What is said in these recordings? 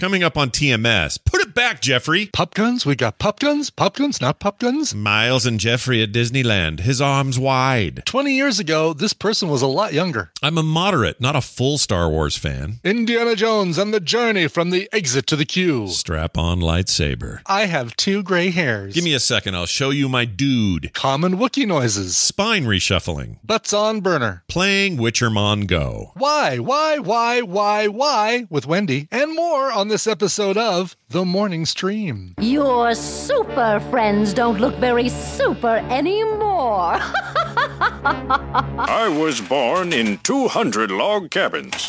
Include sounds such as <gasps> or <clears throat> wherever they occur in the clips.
Coming up on TMS. Put it back, Jeffrey. Pop guns? We got pop guns? Pop guns, not pop guns? Miles and Jeffrey at Disneyland, his arms wide. 20 years ago, this person was a lot younger. I'm a moderate, not a full Star Wars fan. Indiana Jones and the journey from the exit to the queue. Strap on lightsaber. I have two gray hairs. Give me a second, I'll show you my dude. common Wookiee noises. Spine reshuffling. Butts on burner. Playing Witchermon Go. Why, why, why, why, why with Wendi and more on this episode of The Morning Stream. Your super friends don't look very super anymore. <laughs> I was born in 200 log cabins.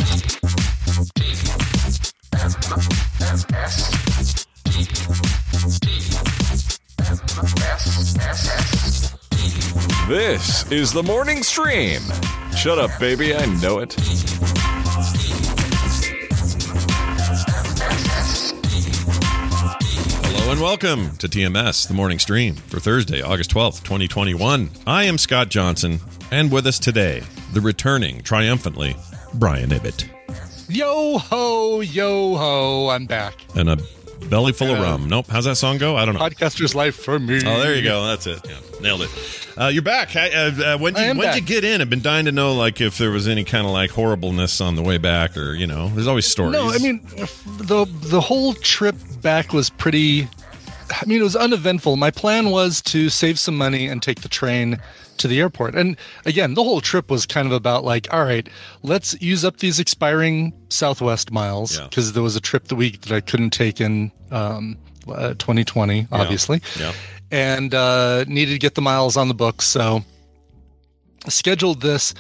This is the morning stream. Shut up, baby, I know it. Hello and welcome to TMS, the morning stream for Thursday, August 12th, 2021. I am Scott Johnson, and with us today, the returning triumphantly, Brian Ibbott. Yo ho, yo ho, I'm back. And a belly full of rum. Nope. How's that song go? I don't know. Podcaster's life for me. Oh, there you go. That's it. Yeah, nailed it. Uh, you're back. I, uh, uh, when I you you get in? I've been dying to know, like, if there was any kind of like horribleness on the way back, or you know, there's always stories. No, I mean the the whole trip back was pretty. I mean, it was uneventful. My plan was to save some money and take the train to the airport. And again, the whole trip was kind of about like, all right, let's use up these expiring Southwest miles Yeah. because there was a trip the week that I couldn't take in um, uh, 2020, obviously, Yeah. and uh, needed to get the miles on the books. So scheduled this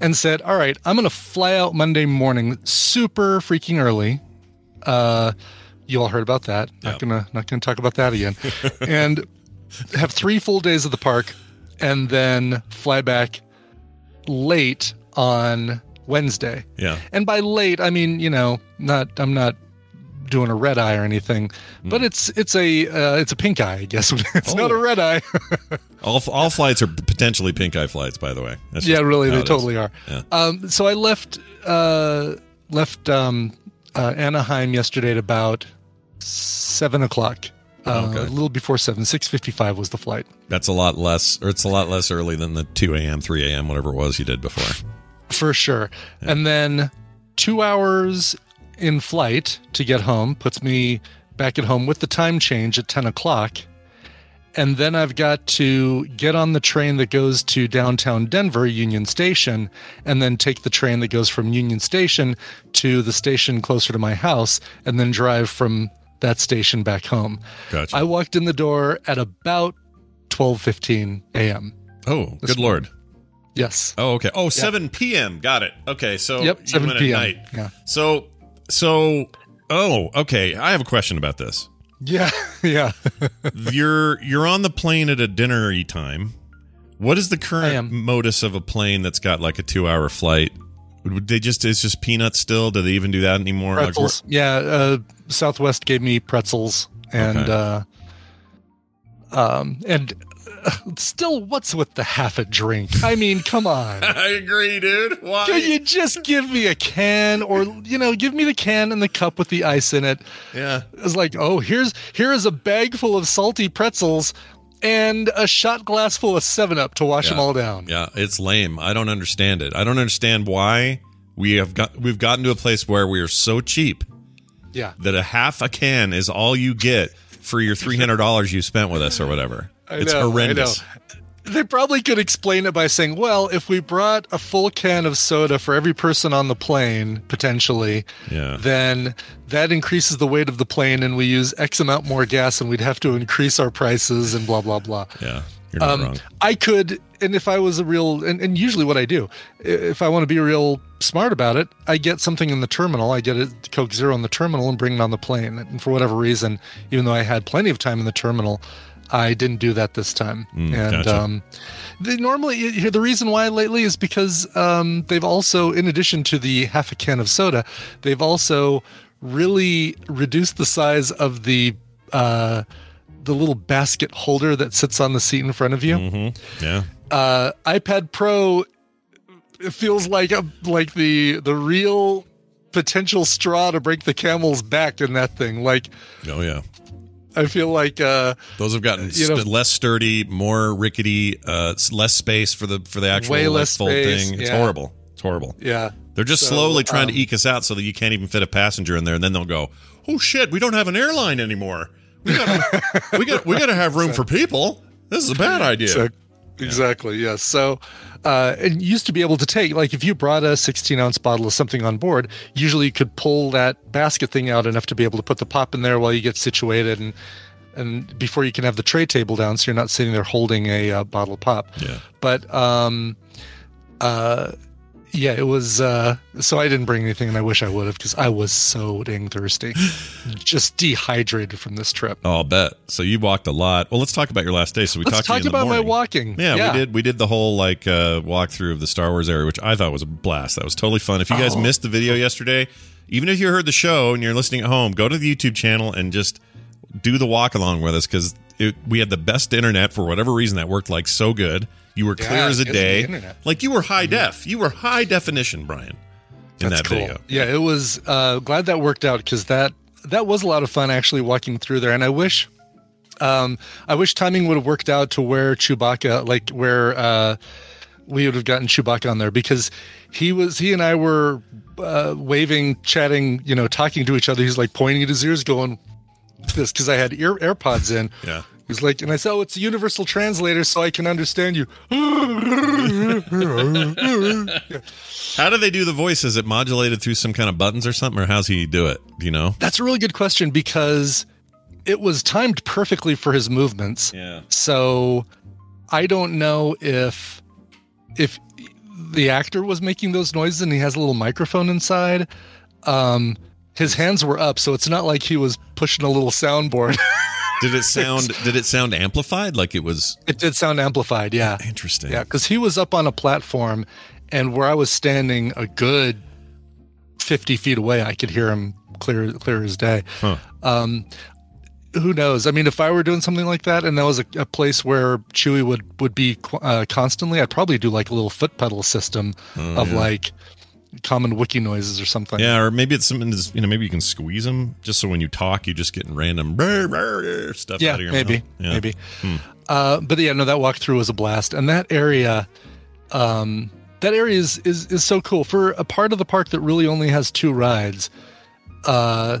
and said, "All right, I'm going to fly out Monday morning, super freaking early." Uh, you all heard about that. Not Yeah. gonna not gonna talk about that again. <laughs> and have three full days at the park, and then fly back late on Wednesday. Yeah. And by late, I mean you know, not I'm not doing a red eye or anything, Hmm. but it's it's a uh, it's a pink eye, I guess. <laughs> it's not a Oh. red eye. <laughs> All all flights are potentially pink eye flights, by the way. That's yeah, really, they it is. totally are. Yeah. Um, so I left uh, left um, uh, Anaheim yesterday at about seven o'clock. Uh, Okay. A little before seven, six fifty-five was the flight. That's a lot less, or it's a lot less early than the two a.m., three a.m., whatever it was you did before. for sure. And then two hours in flight to get home puts me back at home with the time change at 10 o'clock. And then I've got to get on the train that goes to downtown Denver, Union Station, and then take the train that goes from Union Station to the station closer to my house, and then drive from that station back home. Gotcha. I walked in the door at about 12:15 a.m. oh, good lord. Yes. Oh, okay. Oh, 7 p.m. Got it. Okay, so Yep, you 7 p.m. at night. Yeah. So, so, oh, okay. I have a question about this. Yeah, <laughs> yeah. <laughs> you're you're on the plane at a dinnery time. What is the current modus of a plane that's got like a two hour flight? Would they just it's just peanuts still? Do they even do that anymore? Like, pretzels. yeah, uh, Southwest gave me pretzels and Okay. uh, um and uh, still, what's with the half a drink? I mean, come on. <laughs> I agree, dude. Why? Can you just give me a can, or you know, give me the can and the cup with the ice in it? yeah. It's like, oh, here's here is a bag full of salty pretzels and a shot glass full of Seven Up to wash them all down. Yeah, it's lame. I don't understand it. I don't understand why we have got we've gotten to a place where we are so cheap Yeah. that a half a can is all you get for your three hundred dollars you spent with us or whatever. I it's know, I horrendous. know. They probably could explain it by saying, well, if we brought a full can of soda for every person on the plane, potentially, Yeah. then that increases the weight of the plane and we use X amount more gas and we'd have to increase our prices and blah, blah, blah. Yeah, you're not Um, wrong. I could, and if I was a real, and, and usually what I do, if I want to be real smart about it, I get something in the terminal. I get a Coke Zero in the terminal and bring it on the plane. And for whatever reason, even though I had plenty of time in the terminal, I didn't do that this time. and Mm, gotcha. um, they normally, the reason why lately is because um, they've also, in addition to the half a can of soda, they've also really reduced the size of the. Uh, the little basket holder that sits on the seat in front of you Mm-hmm. Yeah. uh, iPad Pro it feels like a, like the the real potential straw to break the camel's back in that thing. Like Oh yeah. I feel like uh, Those have gotten You know- st- less sturdy, more rickety, uh, less space for the for the actual Way like, less space, thing. It's yeah. horrible. It's horrible. yeah, They're just So, slowly trying to um, eke us out so that you can't even fit a passenger in there, and then they'll go, "Oh shit, we don't have an airline anymore. We got we got we got to have room <laughs> for people. This is a bad idea." So, exactly. Yes. So, uh, and used to be able to take like if you brought a 16 ounce bottle of something on board, usually you could pull that basket thing out enough to be able to put the pop in there while you get situated and. And before you can have the tray table down, so you're not sitting there holding a uh, bottle pop. Yeah. but um uh yeah it was uh so i didn't bring anything and i wish i would have because i was so dang thirsty <sighs> just dehydrated from this trip Oh, I'll bet. So you walked a lot. Well, let's talk about your last day. So we let's talked talk to you about my walking Yeah, we did. We did the whole like uh, walkthrough of the Star Wars area, which I thought was a blast. That was totally fun. If you guys Oh. missed the video yesterday, even if you heard the show and you're listening at home, go to the YouTube channel and just do the walk along with us because we had the best internet for whatever reason that worked like so good. You were clear Yeah, as a it gives me day. Like you were high def. You were high definition, Brian, in That's that cool. video. yeah it was uh glad that worked out because that that was a lot of fun actually walking through there and i wish um i wish timing would have worked out to where chewbacca like where uh we would have gotten Chewbacca on there because he was he and I were uh, waving, chatting, you know, talking to each other. He's like pointing at his ears, going this because I had ear AirPods in. Yeah. He's like, and I said, "Oh, it's a universal translator, so I can understand you." <laughs> How do they do the voice? Is it modulated through some kind of buttons or something, or how's he do it? Do you know? That's a really good question because it was timed perfectly for his movements. Yeah. So I don't know if if the actor was making those noises and he has a little microphone inside. Um, his hands were up, so it's not like he was pushing a little soundboard. <laughs> Did it <laughs> sound? did it sound amplified? Like it was it did sound amplified, yeah. interesting. Yeah, because he was up on a platform, and where I was standing, a good fifty feet away, I could hear him clear, clear as day. Huh. Um, who knows? I mean, if I were doing something like that, and that was a, a place where Chewy would would be uh, constantly, I'd probably do like a little foot pedal system Oh, of like common Wookiee noises or something. Yeah, or maybe it's something. that's- You know, maybe you can squeeze them just so when you talk, you're just getting random brr, <laughs> brr, stuff yeah, out of your maybe, mouth. Yeah. maybe. Uh, but yeah, no, that walkthrough was a blast, and that area, um, that area is, is is so cool for a part of the park that really only has two rides. Uh,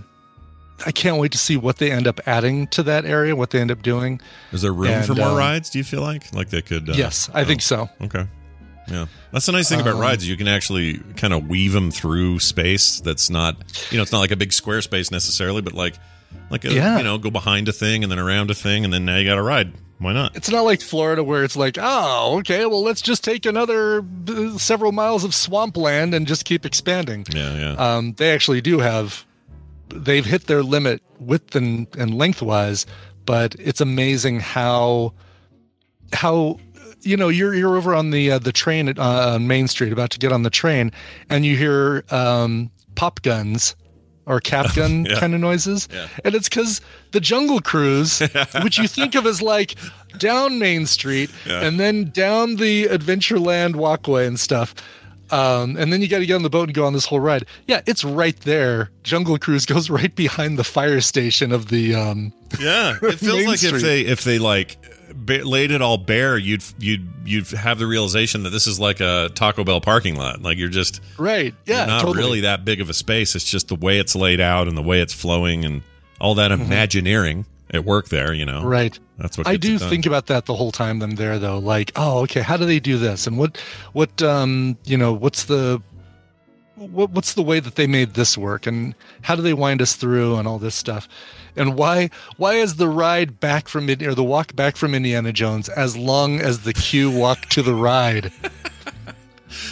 I can't wait to see what they end up adding to that area, what they end up doing. Is there room And, for more um, rides? Do you feel like like they could? Uh, yes, I think so. Okay. Yeah, that's the nice thing about Um, rides. You can actually kind of weave them through space. That's not, you know, it's not like a big square space necessarily, but like, like a, Yeah. you know, go behind a thing and then around a thing, and then now you got a ride. Why not? It's not like Florida where it's like, oh, okay, well, let's just take another uh, several miles of swampland and just keep expanding. Yeah, yeah. um, they actually do have they've hit their limit width and, and lengthwise but it's amazing how how you know you're you're over on the uh, the train at uh, on Main Street about to get on the train and you hear um, pop guns or cap <laughs> gun Yeah. kind of noises Yeah. and it's because the Jungle Cruise <laughs> which you think of as like down Main Street Yeah. and then down the Adventureland walkway and stuff um, and then you got to get on the boat and go on this whole ride. Yeah, it's right there. Jungle Cruise <laughs> goes right behind the fire station of the. Um, Yeah, it feels like Street. if they if they like laid it all bare, you'd you'd you'd have the realization that this is like a Taco Bell parking lot. Like you're just Right. Yeah. not totally. really that big of a space. It's just the way it's laid out and the way it's flowing and all that imagineering at work there. You know, Mm-hmm. Right. That's what I do think about that the whole time I'm there though. Like, oh, okay, how do they do this? And what what um, you know, what's the what, what's the way that they made this work and how do they wind us through and all this stuff? And why why is the ride back from or the walk back from Indiana Jones as long as the queue walk to the ride? <laughs>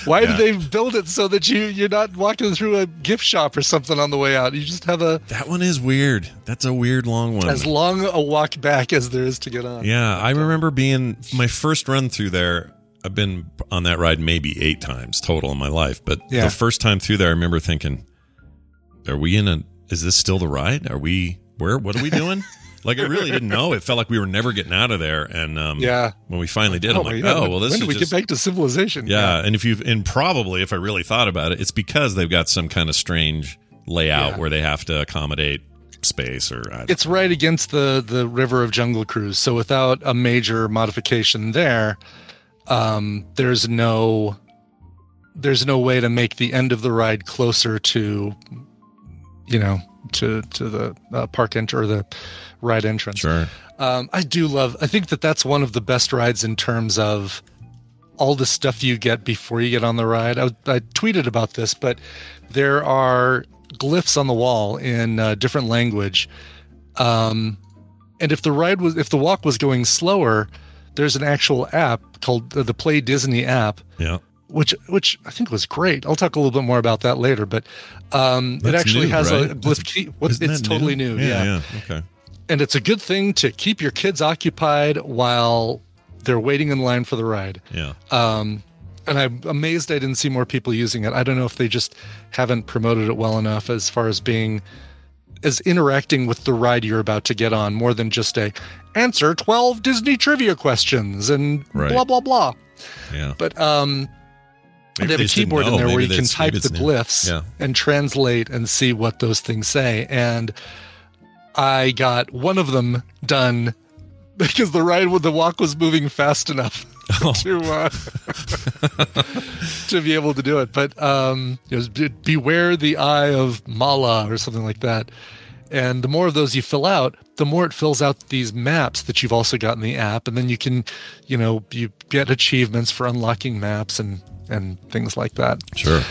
Why Yeah. did they build it so that you you're not walking through a gift shop or something on the way out? You just have a That one is weird. That's a weird long one. as long a walk back as there is to get on. Yeah, I remember being my first run through there. I've been on that ride maybe eight times total in my life, but Yeah. the first time through there, I remember thinking, "Are we in a? Is this still the ride? Are we where? What are we doing?" <laughs> like I really didn't know. It felt like we were never getting out of there. And um, Yeah. when we finally did, I'm like, yeah, "Oh, well, this when is do we just get back to civilization? yeah." And if you've and probably if I really thought about it, it's because they've got some kind of strange layout Yeah. where they have to accommodate space or it's right against the the river of Jungle Cruise. So without a major modification there, um, there's no there's no way to make the end of the ride closer to you know to to the uh, park enter or the ride entrance. sure. Um, I do love. I think that that's one of the best rides in terms of all the stuff you get before you get on the ride. I, I tweeted about this, but there are glyphs on the wall in uh, different language. Um, and if the ride was, if the walk was going slower, there's an actual app called uh, the Play Disney app, Yeah. Which which I think was great. I'll talk a little bit more about that later, but um, it actually new, has right? a glyph key. What, Isn't it's totally new. Yeah, yeah yeah. Okay. and it's a good thing to keep your kids occupied while they're waiting in line for the ride. Yeah. Um, and I'm amazed I didn't see more people using it. I don't know if they just haven't promoted it well enough as far as being as interacting with the ride you're about to get on more than just a answer 12 Disney trivia questions and Right. blah blah blah. Yeah. But um Maybe they have a keyboard in there where you can type the glyphs Yeah. and translate and see what those things say. And I got one of them done <laughs> because the ride with the walk was moving fast enough <laughs> to uh, <laughs> to be able to do it. But um, it was beware the eye of Mara or something like that. And the more of those you fill out, the more it fills out these maps that you've also got in the app, and then you can, you know, you get achievements for unlocking maps and and things like that. Sure.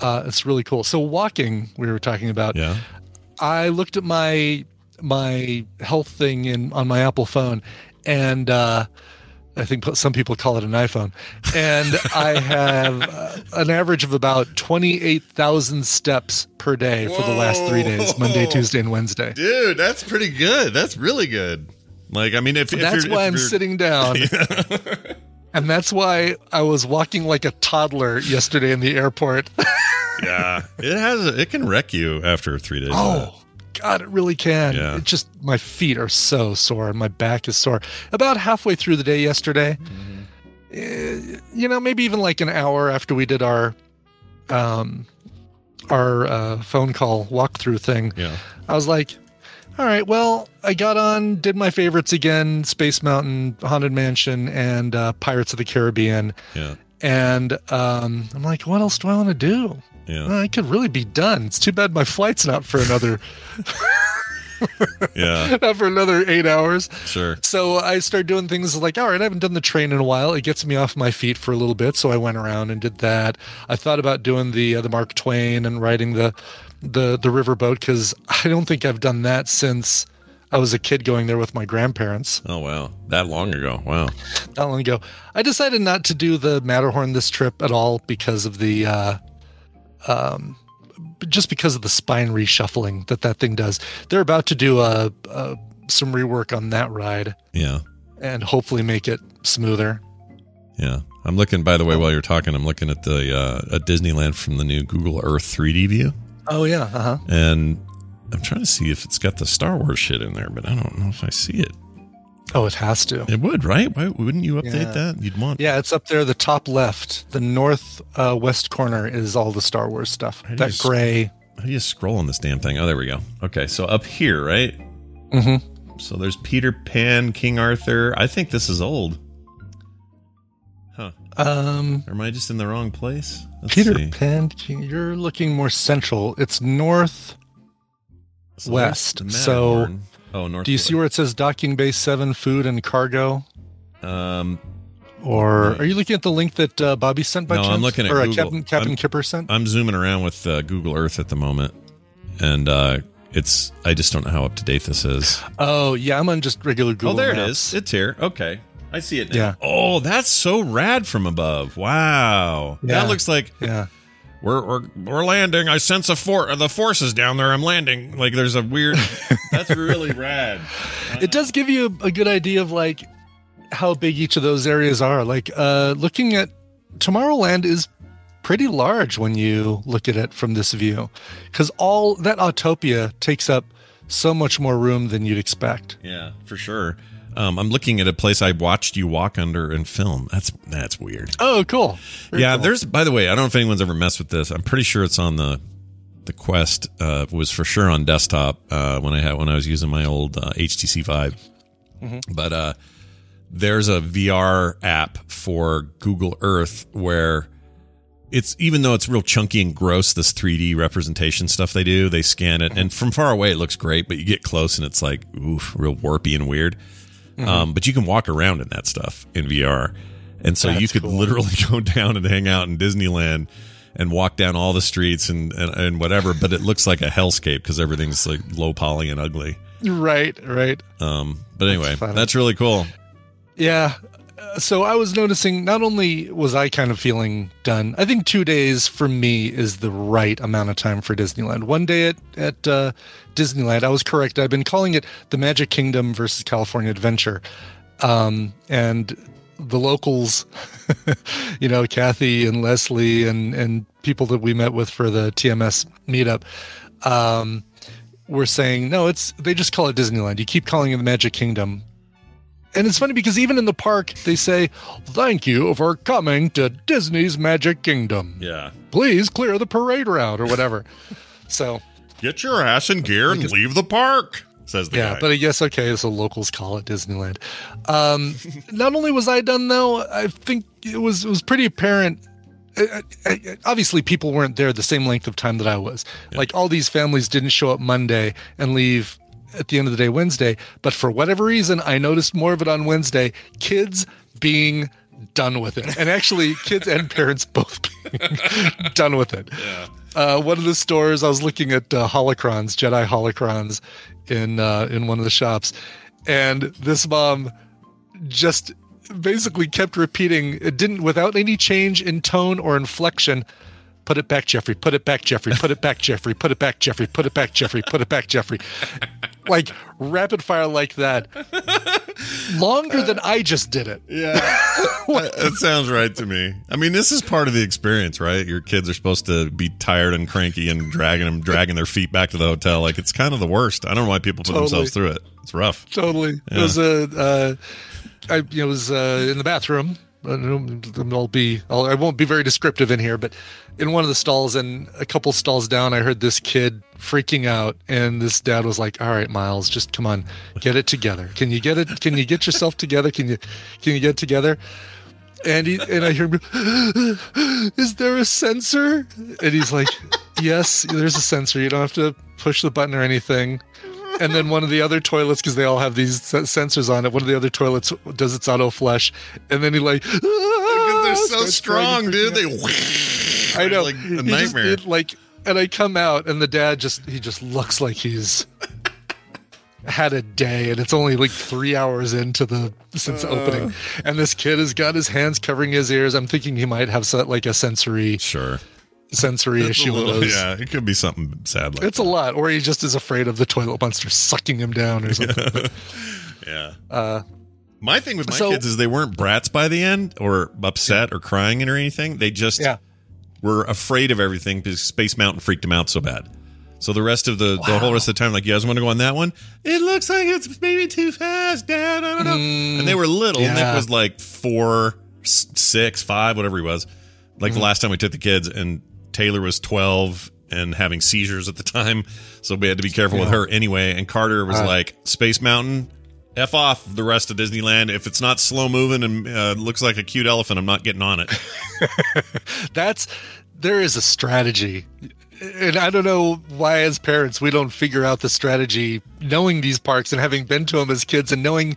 Uh, it's really cool. So walking, we were talking about. Yeah. I looked at my my health thing in on my Apple phone, and uh, I think some people call it an iPhone, and <laughs> I have uh, an average of about twenty eight thousand steps per day for the last three days: Monday, Tuesday, and Wednesday. Dude, that's pretty good. That's really good. Like, I mean, if, if that's why I'm you're- sitting down. <laughs> And that's why I was walking like a toddler yesterday in the airport. <laughs> Yeah, it has. A, it can wreck you after three days. Oh, God, it really can. Yeah. It just, my feet are so sore and my back is sore. About halfway through the day yesterday, eh, you know, maybe even like an hour after we did our, um, our uh, phone call walkthrough thing. Yeah. I was like, all right, well, I got on, did my favorites again Space Mountain, Haunted Mansion, and uh, Pirates of the Caribbean. Yeah. And um, I'm like, what else do I want to do? Yeah. Well, I could really be done. It's too bad my flight's not for another <laughs> <laughs> Yeah. not for another eight hours. Sure. So I started doing things like, all right, I haven't done the train in a while. It gets me off my feet for a little bit, so I went around and did that. I thought about doing the uh, the Mark Twain and writing the the the riverboat because I don't think I've done that since I was a kid going there with my grandparents Oh wow, that long ago. Wow. that long ago. I decided not to do the Matterhorn this trip at all because of the uh, um, just because of the spine reshuffling that that thing does. They're about to do a, a some rework on that ride Yeah. and hopefully make it smoother. Yeah. I'm looking. By the way, while you're talking, I'm looking at the uh, at Disneyland from the new Google Earth 3D view, Oh yeah, uh huh. and I'm trying to see if it's got the Star Wars shit in there, but I don't know if I see it. Oh, it has to. It would, right? Why wouldn't you update Yeah. that? You'd want. Yeah, it's up there, the top left, the north uh, west corner is all the Star Wars stuff. That s- gray. How do you scroll on this damn thing? Oh, there we go. Okay, so up here, right? Mm-hmm. So there's Peter Pan, King Arthur. I think this is old. Um, Or am I just in the wrong place? Let's Peter see. Pan, you're looking more central. It's north. So West. So, oh, north. Do you see where it says docking bay seven food and cargo? Um, Or Right. are you looking at the link that uh, Bobby sent by No, I'm looking at or uh, Captain, Captain I'm- Kipper sent. I'm zooming around with uh, Google Earth at the moment, and uh, it's. I just don't know how up to date this is. oh yeah, I'm on just regular Google. oh, there it Maps. is. It's here. Okay, I see it now. Yeah. Oh, that's so rad from above. Wow. Yeah. That looks like Yeah. we're we're we're landing. I sense a for the forces down there. I'm landing. Like there's a weird. <laughs> that's really rad. it does give you a, a good idea of like how big each of those areas are. Like uh looking at Tomorrowland is pretty large when you look at it from this view because all that Autopia takes up so much more room than you'd expect. Yeah, for sure. Um, I'm looking at a place I watched you walk under and film. That's that's weird. Oh, cool. Very yeah, cool. there's. By the way, I don't know if anyone's ever messed with this. I'm pretty sure it's on the the Quest. Uh, was for sure on desktop uh, when I had when I was using my old uh, HTC Vive. Mm-hmm. But uh, there's a VR app for Google Earth where it's even though it's real chunky and gross, this 3D representation stuff they do, they scan it, and from far away it looks great, but you get close and it's like oof, real warpy and weird. Mm-hmm. Um, but you can walk around in that stuff in VR, and so you could cool. literally <laughs> go down and hang out in Disneyland and walk down all the streets and and, and whatever. But it looks like a hellscape because everything's like low poly and ugly. right, right. Um, but anyway, funny. that's really cool. Yeah. Uh, So I was noticing not only was I kind of feeling done, I think two days for me is the right amount of time for Disneyland. One day at, at uh, Disneyland, I was correct. I've been calling it the Magic Kingdom versus California Adventure. Um, and the locals, <laughs> you know, Kathy and Leslie and, and people that we met with for the TMS meetup, um, were saying, no, it's, they just call it Disneyland. You keep calling it the Magic Kingdom and it's funny because even in the park, they say, Thank you for coming to Disney's Magic Kingdom. Yeah, Please clear the parade route or whatever. so, get your ass in gear and leave the park. Says the yeah, guy. but I guess, okay, so locals call it Disneyland. Um, <laughs> not only was I done, though, I think it was, it was pretty apparent. uh, uh, Obviously, people weren't there the same length of time that I was. Like, all these families didn't show up Monday and leave at the end of the day Wednesday. But for whatever reason, I noticed more of it on Wednesday. Kids being done with it, and actually, kids and parents both being <laughs> done with it. Uh, one of the stores I was looking at uh, holocrons, Jedi holocrons, in uh, in one of the shops, and this mom just basically kept repeating it didn't without any change in tone or inflection put it back jeffrey put it back jeffrey put it back jeffrey put it back jeffrey put it back jeffrey put it back jeffrey like rapid fire like that longer than i just did it Yeah, <laughs> that sounds right to me. I mean, this is part of the experience, right? Your kids are supposed to be tired and cranky and dragging them, dragging their feet back to the hotel. Like it's kind of the worst. I don't know why people put Totally. themselves through it. It's rough. totally Yeah. it was a uh, I, it was uh, in the bathroom I don't- I'll be I'll, I won't be very descriptive in here, but in one of the stalls and a couple stalls down, I heard this kid freaking out, and this dad was like, "All right, Miles, just come on, get it together. Can you get it? Can you get yourself together? Can you can you get together?" And he and I hear <gasps> "Is there a sensor?" And he's like, "Yes, there's a sensor. You don't have to push the button or anything." And then one of the other toilets because they all have these sen- sensors on it one of the other toilets does its auto flush and then he like Because they're ah! so strong, dude. They i know like a He just- nightmare. it, like and i come out and the dad just he just looks like he's had a day and it's only like three hours into the since the opening uh. and this kid has got his hands covering his ears i'm thinking he might have like a sensory sure. Sensory It's issue little- yeah, it could be something sad like it's a lot or he just is afraid of the toilet monster sucking him down or something <laughs> But, Yeah. uh My thing with my So- kids is they weren't brats by the end or upset or crying or anything. They just yeah were afraid of everything because Space Mountain freaked them out so bad. So the rest of the the whole rest of the time, like, you guys want to go on that one? It looks like it's maybe too fast, Dad. I don't know. and they were little. Mm, yeah. Nick was like four, six, five, whatever he was. Like Mm-hmm. the last time we took the kids, and Taylor was twelve, and having seizures at the time, so we had to be careful with her anyway. And Carter was Uh. like, "Space Mountain, f off the rest of Disneyland. If it's not slow moving and uh, looks like a cute elephant, I'm not getting on it." <laughs> That's there is a strategy. And I don't know why, as parents, we don't figure out the strategy, knowing these parks and having been to them as kids and knowing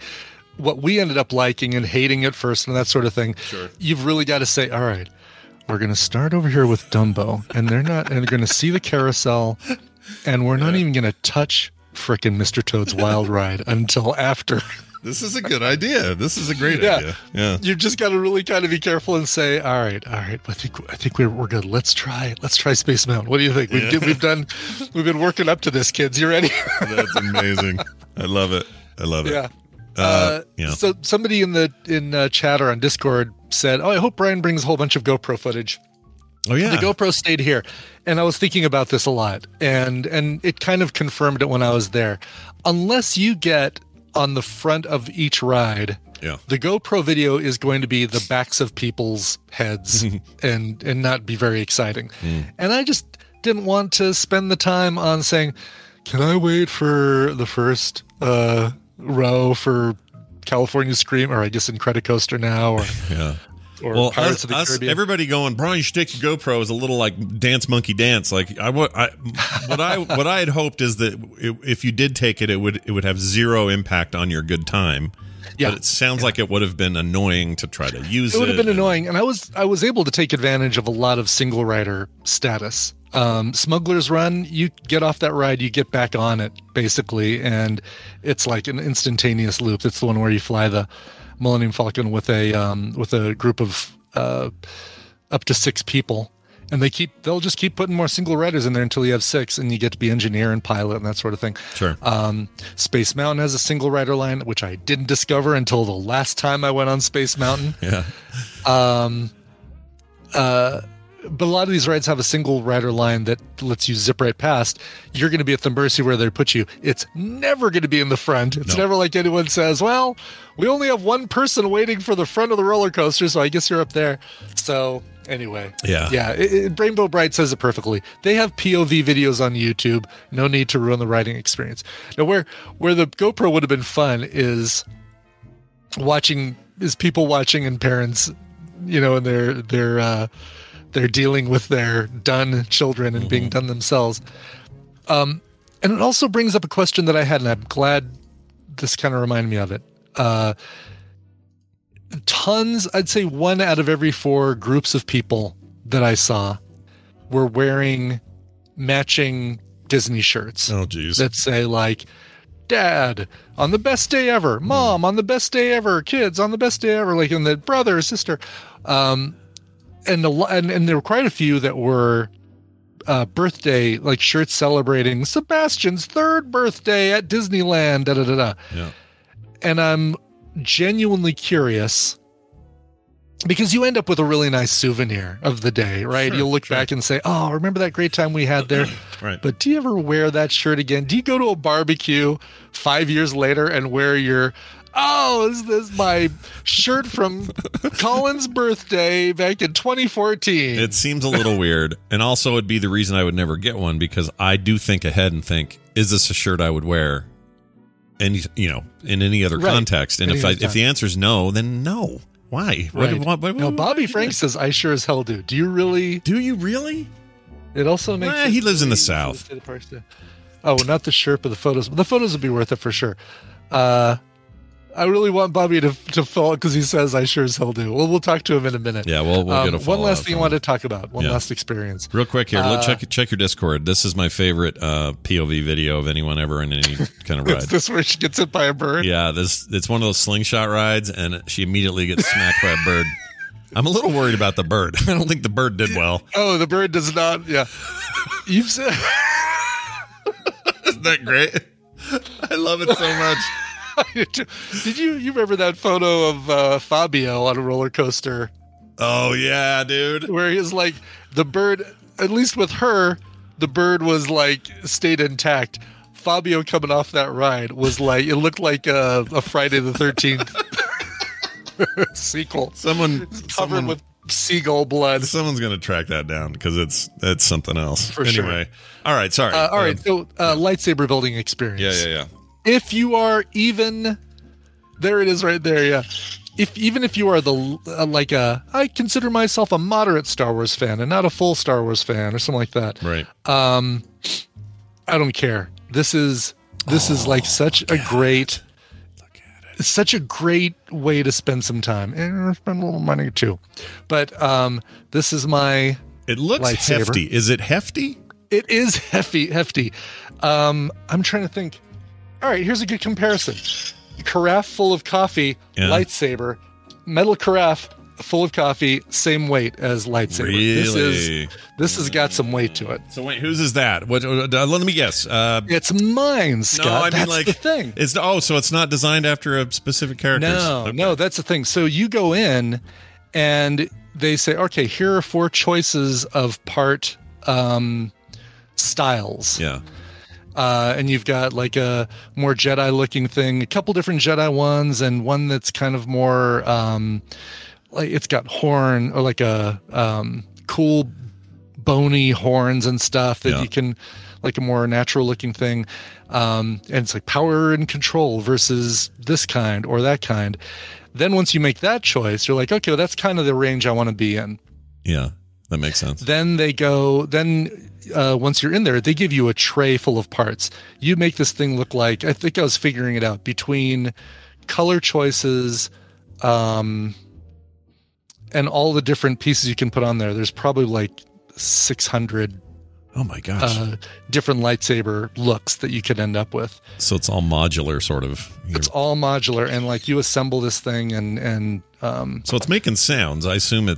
what we ended up liking and hating at first and that sort of thing. Sure. You've really got to say, all right, we're going to start over here with Dumbo, and they're not, and they're going to see the carousel, and we're not even going to touch frickin' Mr. Toad's Wild Ride until after. this is a good idea. This is a great Yeah. idea. Yeah. you just got to really kind of be careful and say, "All right, all right, I think I think we're we're good. Let's try let's try Space Mountain. What do you think? We've Yeah. we've done we've been working up to this, kids. You ready? <laughs> That's amazing. I love it. I love it. yeah. Uh, Uh, yeah. So somebody in the in uh, chat or on Discord said, "Oh, I hope Brian brings a whole bunch of GoPro footage." Oh yeah. The GoPro stayed here, and I was thinking about this a lot, and and it kind of confirmed it when I was there. Unless you get on the front of each ride, Yeah. the GoPro video is going to be the backs of people's heads <laughs> and and not be very exciting. And I just didn't want to spend the time on saying, "Can I wait for the first uh, row for California Scream, or I guess Incredicoaster now, or <laughs> Yeah. or well, Pirates us, of the us- Caribbean?" everybody going, Brian, you should take your GoPro is a little like dance monkey dance. Like I, I what I what I had hoped is that if you did take it, it would it would have zero impact on your good time. Yeah. But it sounds like it would have been annoying to try to use it. it would have been annoying and i was i was able to take advantage of a lot of single rider status um, smuggler's run you get off that ride you get back on it basically and it's like an instantaneous loop it's the one where you fly the millennium falcon with a um, with a group of uh, up to six people and they keep they'll just keep putting more single riders in there until you have six and you get to be engineer and pilot and that sort of thing Sure. um, Space Mountain has a single rider line, which I didn't discover until the last time I went on Space Mountain. <laughs> yeah. But a lot of these rides have a single rider line that lets you zip right past. You're going to be at the mercy where they put you. It's never going to be in the front. It's No. never like anyone says, well, we only have one person waiting for the front of the roller coaster, so I guess you're up there. So, anyway. Yeah. Yeah. It, it- Rainbow Bright says it perfectly. They have POV videos on YouTube. No need to ruin the riding experience. Now, where, where the GoPro would have been fun is watching is people watching and parents you know and they're they're uh they're dealing with their done children and being done themselves. Um and it also brings up a question that i had and i'm glad this kind of reminded me of it. Uh tons i'd say one out of every four groups of people that i saw were wearing matching disney shirts Oh geez. that say like dad on the best day ever mom on the best day ever kids on the best day ever like and the brother sister. Um and the and, and there were quite a few that were uh birthday like shirts celebrating sebastian's third birthday at disneyland da da da da yeah. and i'm genuinely curious because you end up with a really nice souvenir of the day right Sure, you'll look sure. back and say oh remember that great time we had there <clears throat> Right. but do you ever wear that shirt again? Do you go to a barbecue five years later and wear your, oh, is this my shirt from Colin's birthday back in 2014? It seems a little weird, and also it'd be the reason I would never get one because I do think ahead and think, is this a shirt I would wear? Any you know, in any other Right. context, and Any if I, if the answer is no, then no. Why? Right. what- what- what- Bobby what- Frank says, I sure as hell do. Do you really? Do you really? It also makes Well, it he lives in the South. Oh, well, not the shirt, but the photos. The photos would be worth it for sure. Uh, I really want Bobby to to fall because he says I sure as hell do. Well, we'll talk to him in a minute. Yeah, we'll- we'll Um, get a one follow-up last thing I from wanted to talk about. One Yeah. last experience. Real quick here, Uh, check check your Discord. This is my favorite uh, POV video of anyone ever in any kind of Is <laughs> ride. this where she gets hit by a bird? Yeah, this it's one of those slingshot rides, and she immediately gets smacked by a bird. I'm a little worried about the bird. <laughs> I don't think the bird did well. Oh, the bird does not. Yeah, you've said. <laughs> Isn't that great? I love it so much. <laughs> Did you you remember that photo of uh, Fabio on a roller coaster Oh yeah, dude. where he's like the bird? At least with her, the bird was like stayed intact. Fabio coming off that ride was like it looked like a, a Friday the Thirteenth <laughs> sequel, Someone, covered someone with seagull blood. Someone's gonna track that down because it's it's something else. For sure. anyway, all right. Sorry. Uh, all right, Um, so uh, lightsaber building experience. yeah, yeah, yeah. If you are even, there it is, right there. Yeah. If even if you are the uh, like a, I consider myself a moderate Star Wars fan and not a full Star Wars fan or something like that. Right. Um, I don't care. This is this is like such a great, such a great way to spend some time and spend a little money too. But um, this is my It looks lightsaber. hefty. Is it hefty? It is <laughs> hefty, hefty. Um, I'm trying to think. All right, here's a good comparison: carafe full of coffee, Yeah. lightsaber, metal carafe full of coffee, same weight as lightsaber. This is Really? this has got some weight to it. So wait, whose is that? What? Uh, let me guess. Uh, It's mine, Scott. no, I mean that's like the thing. It's oh, so it's not designed after a specific character. No, no, that's the thing. So you go in and they say, okay, here are four choices of part um, styles. Yeah. Uh, and you've got like a more Jedi looking thing, a couple different Jedi ones, and one that's kind of more um, like it's got horn or like a um, cool bony horns and stuff that Yeah. you can like a more natural looking thing. Um, and it's like power and control versus this kind or that kind. Then once you make that choice, you're like, okay, well, that's kind of the range I want to be in. Yeah. That makes sense. Then they go, then uh, once you're in there, they give you a tray full of parts. You make this thing look like, I think I was figuring it out between color choices um, and all the different pieces you can put on there. There's probably like 600 Oh my gosh. uh, different lightsaber looks that you could end up with. so it's all modular, sort of. It's all modular, and like you assemble this thing, and and um, so it's making sounds. I assume it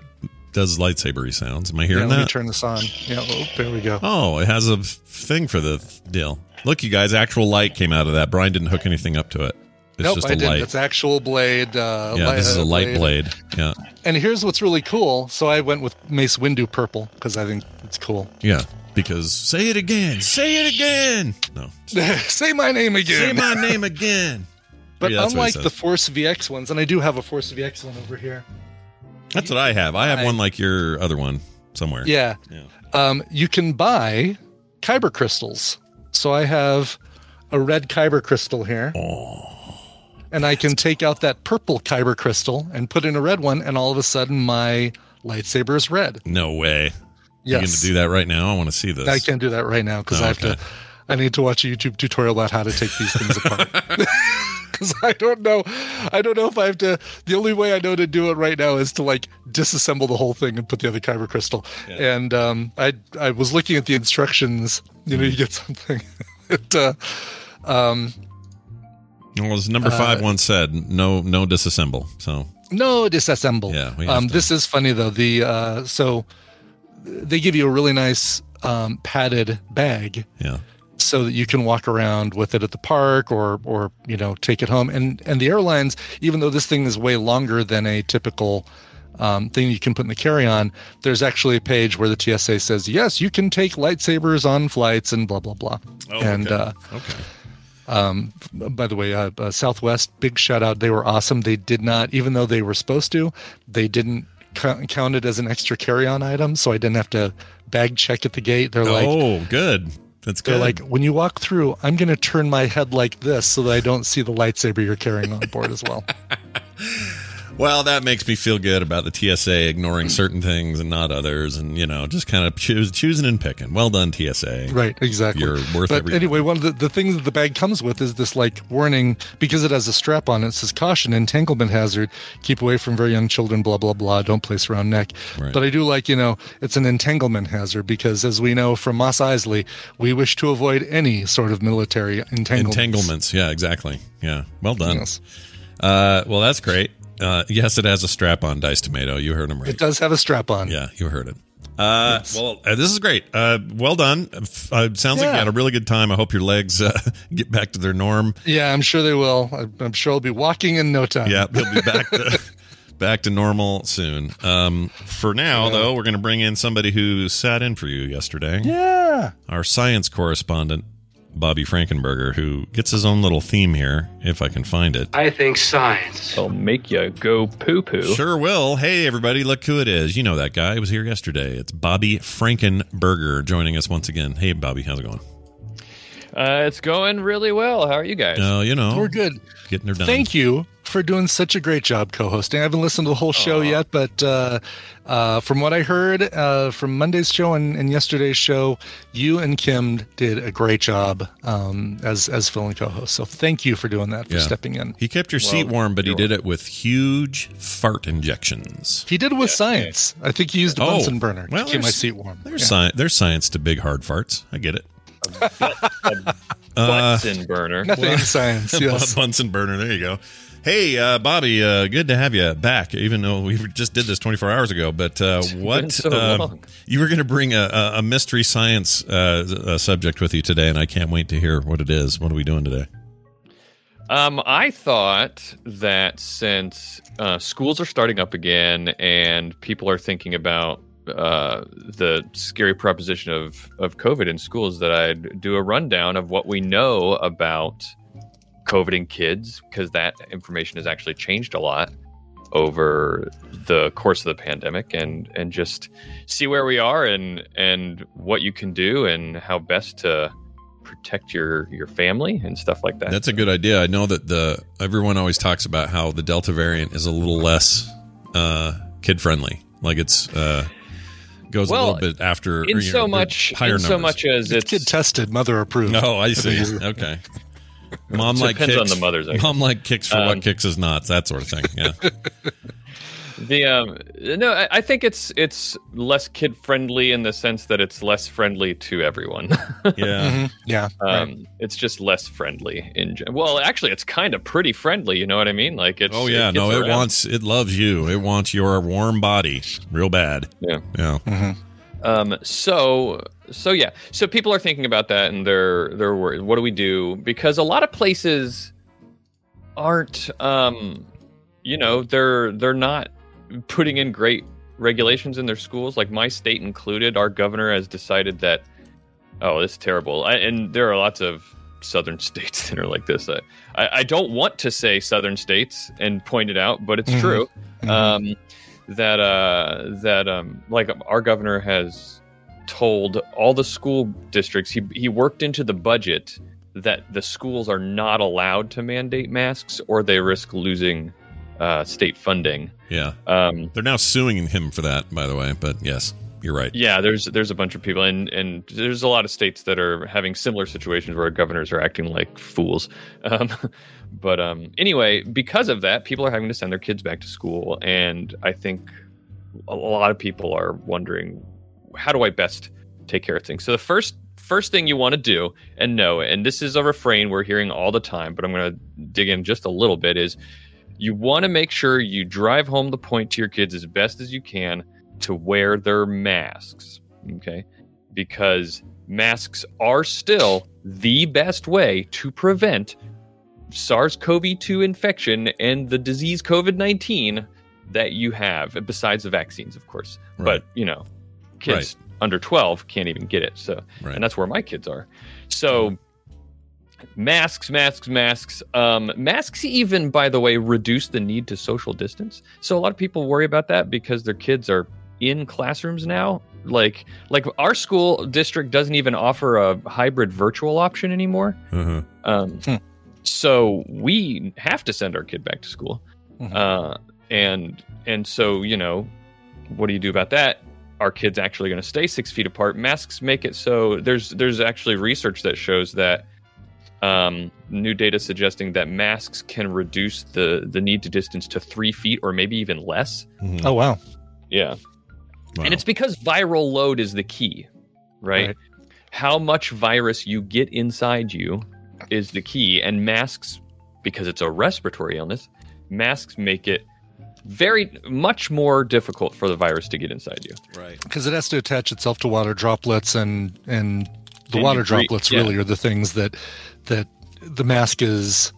does lightsabery sounds. Am I yeah, hearing let me turn this on. Yeah, oh, there we go. Oh, it has a thing for the th- deal. Look, you guys, actual light came out of that. Brian didn't hook anything up to it. It's nope, just I a didn't. light. It's actual blade. Uh, yeah, this is a uh, light blade. Yeah, And here's what's really cool. So I went with Mace Windu purple because I think it's cool. yeah. Because say it again. Say it again. No, <laughs> Say my name again. say my name again. But Yeah, that's what he unlike the. Force FX ones, and I do have a Force FX one over here. That's what I have. I have one like your other one somewhere. Yeah. Yeah. Um, you can buy kyber crystals. So I have a red kyber crystal here. and I can take out that purple kyber crystal and put in a red one, and all of a sudden my lightsaber is red. No way. You're going to do that right now? I want to see this. I can't do that right now because Oh, I have okay. to. I need to watch a YouTube tutorial about how to take these things apart. <laughs> <laughs> Because I don't know, I don't know if I have to. The only way I know to do it right now is to like disassemble the whole thing and put the other kyber crystal. And um, I I was looking at the instructions. You know, you get something. <laughs> it, uh, um, Well, as number five once said, no, no disassemble. So No, disassemble. Yeah, we Um, this is funny though. The uh, so they give you a really nice um, padded bag yeah, so that you can walk around with it at the park or or you know take it home. And and the airlines, even though this thing is way longer than a typical um, thing you can put in the carry-on, there's actually a page where the TSA says yes, you can take lightsabers on flights and blah blah blah. and okay. uh, okay. um, by the way, uh, uh, Southwest, big shout out. They were awesome. They did not, even though they were supposed to, they didn't co- count it as an extra carry on item. So I didn't have to bag check at the gate. They're like, oh, good. That's they're good. like, when you walk through, I'm going to turn my head like this so that I don't see the lightsaber you're carrying on board as well. <laughs> well, that makes me feel good about the TSA ignoring certain things and not others, and you know, just kind of choose, choosing and picking. Well done, TSA. Right, exactly. You're worth but anyway, one of the, the things that the bag comes with is this like warning because it has a strap on it. It says caution, entanglement hazard, keep away from very young children, blah blah blah. Don't place around neck. Right. But I do like you know it's an entanglement hazard because as we know from Mos Eisley, we wish to avoid any sort of military entanglements. Entanglements. Yeah, exactly. Yeah. Well done. Yes. Uh, well, that's great. Uh, yes, it has a strap on Dice Tomato. You heard him right. It does have a strap on. Yeah, you heard it. Uh, Well, uh, this is great. Uh, well done. Uh, sounds like you had a really good time. I hope your legs uh, <laughs> get back to their norm. Yeah, I'm sure they will. I- I'm sure I'll be walking in no time. Yeah, they'll be <laughs> back to back to normal soon. Um, for now, though, we're going to bring in somebody who sat in for you yesterday. Yeah. Our science correspondent, Bobby Frankenberger, who gets his own little theme here, if I can find it. I think science. It'll make you go poo poo. Sure will. Hey, everybody, look who it is. You know that guy. He was here yesterday. It's Bobby Frankenberger joining us once again. Hey, Bobby, how's it going? Uh, it's going really well. How are you guys? Oh, you know, We're good. getting her done. Thank you for doing such a great job co-hosting. I haven't listened to the whole show yet, but uh, uh, from what I heard uh, from Monday's show and, and yesterday's show, you and Kim did a great job um, as as Phil and co-host. So thank you for doing that, for Yeah. stepping in. He kept your seat warm, but he did it with huge fart injections. He did it with science. I think he used a Oh, Bunsen burner well, to keep my seat warm. There's, Yeah. sci- there's science to big hard farts. I get it. Uh, Bunsen burner. Nothing in science. <laughs> Yes. Bunsen burner. There you go. Hey, uh, Bobby, uh, good to have you back. Even though we just did this 24 hours ago, but uh, <laughs> what so uh, you were going to bring a, a a mystery science uh, uh subject with you today, and I can't wait to hear what it is. What are we doing today? Um, I thought that since uh, schools are starting up again and people are thinking about uh, the scary proposition of, of COVID in schools, that I'd do a rundown of what we know about COVID in kids, because that information has actually changed a lot over the course of the pandemic and and just see where we are and and what you can do and how best to protect your your family and stuff like that. That's a good idea. I know that the everyone always talks about how the Delta variant is a little less uh, kid friendly. Like it's uh, goes Well, a little bit after in you so know, much higher in so much as It's it's kid tested, mother approved. No, I see. <laughs> Okay. <laughs> Mom like Depends Kix. on the mothers, I. Mom like Kix for Um, what Kix is not. That sort of thing. Yeah. <laughs> the um no I, I think it's it's less kid friendly in the sense that it's less friendly to everyone <laughs> Yeah. Mhm. Yeah. um right. it's just less friendly in gen- well actually it's kind of pretty friendly you know what i mean like it's Oh yeah. it no, gets it around. wants. It loves you. It wants your warm body real bad. yeah Yeah. Um, so so yeah, so people are thinking about that and they're they're worried. What do we do? Because a lot of places aren't, um, you know, they're they're not putting in great regulations in their schools. Like my state included, our governor has decided that oh, it's terrible. I, and there are lots of southern <laughs> states that are like this. I, I, don't want to say southern states and point it out, but it's Mhm. true Mhm. um, that uh, that um, like our governor has told all the school districts he he worked into the budget that the schools are not allowed to mandate masks or they risk losing uh, state funding. Yeah. Um, They're now suing him for that, by the way. But yes, you're right. yeah, there's there's a bunch of people, and and there's a lot of states that are having similar situations where governors are acting like fools. Um, <laughs> but um, anyway, because of that, people are having to send their kids back to school, and I think a lot of people are wondering, how do I best take care of things? So the first first thing you want to do and know, and this is a refrain we're hearing all the time, but I'm going to dig in just a little bit, is you want to make sure you drive home the point to your kids as best as you can to wear their masks. Okay. Because masks are still the best way to prevent SARS CoV 2 infection and the disease COVID 19 that you have, besides the vaccines, of course. Right. But, you know, kids under 12 can't even get it. So, Right. and that's where my kids are. So, masks, masks, masks. Um, masks, even by the way, reduce the need to social distance. So a lot of people worry about that because their kids are in classrooms now. Like, like our school district doesn't even offer a hybrid virtual option anymore. Uh-huh. Um, Hmm. So we have to send our kid back to school, Mhm. uh, and and so you know, what do you do about that? Our kids actually going to stay six feet apart. Masks make it so there's there's actually research that shows that um, new data suggesting that masks can reduce the the need to distance to three feet or maybe even less. Mhm. Oh wow. Yeah, Wow. and it's because viral load is the key, right? Right. How much virus you get inside you is the key. And masks, because it's a respiratory illness, masks make it very much more difficult for the virus to get inside you. right. because it has to attach itself to water droplets and and the And water you breathe- droplets yeah. really are the things that that the mask is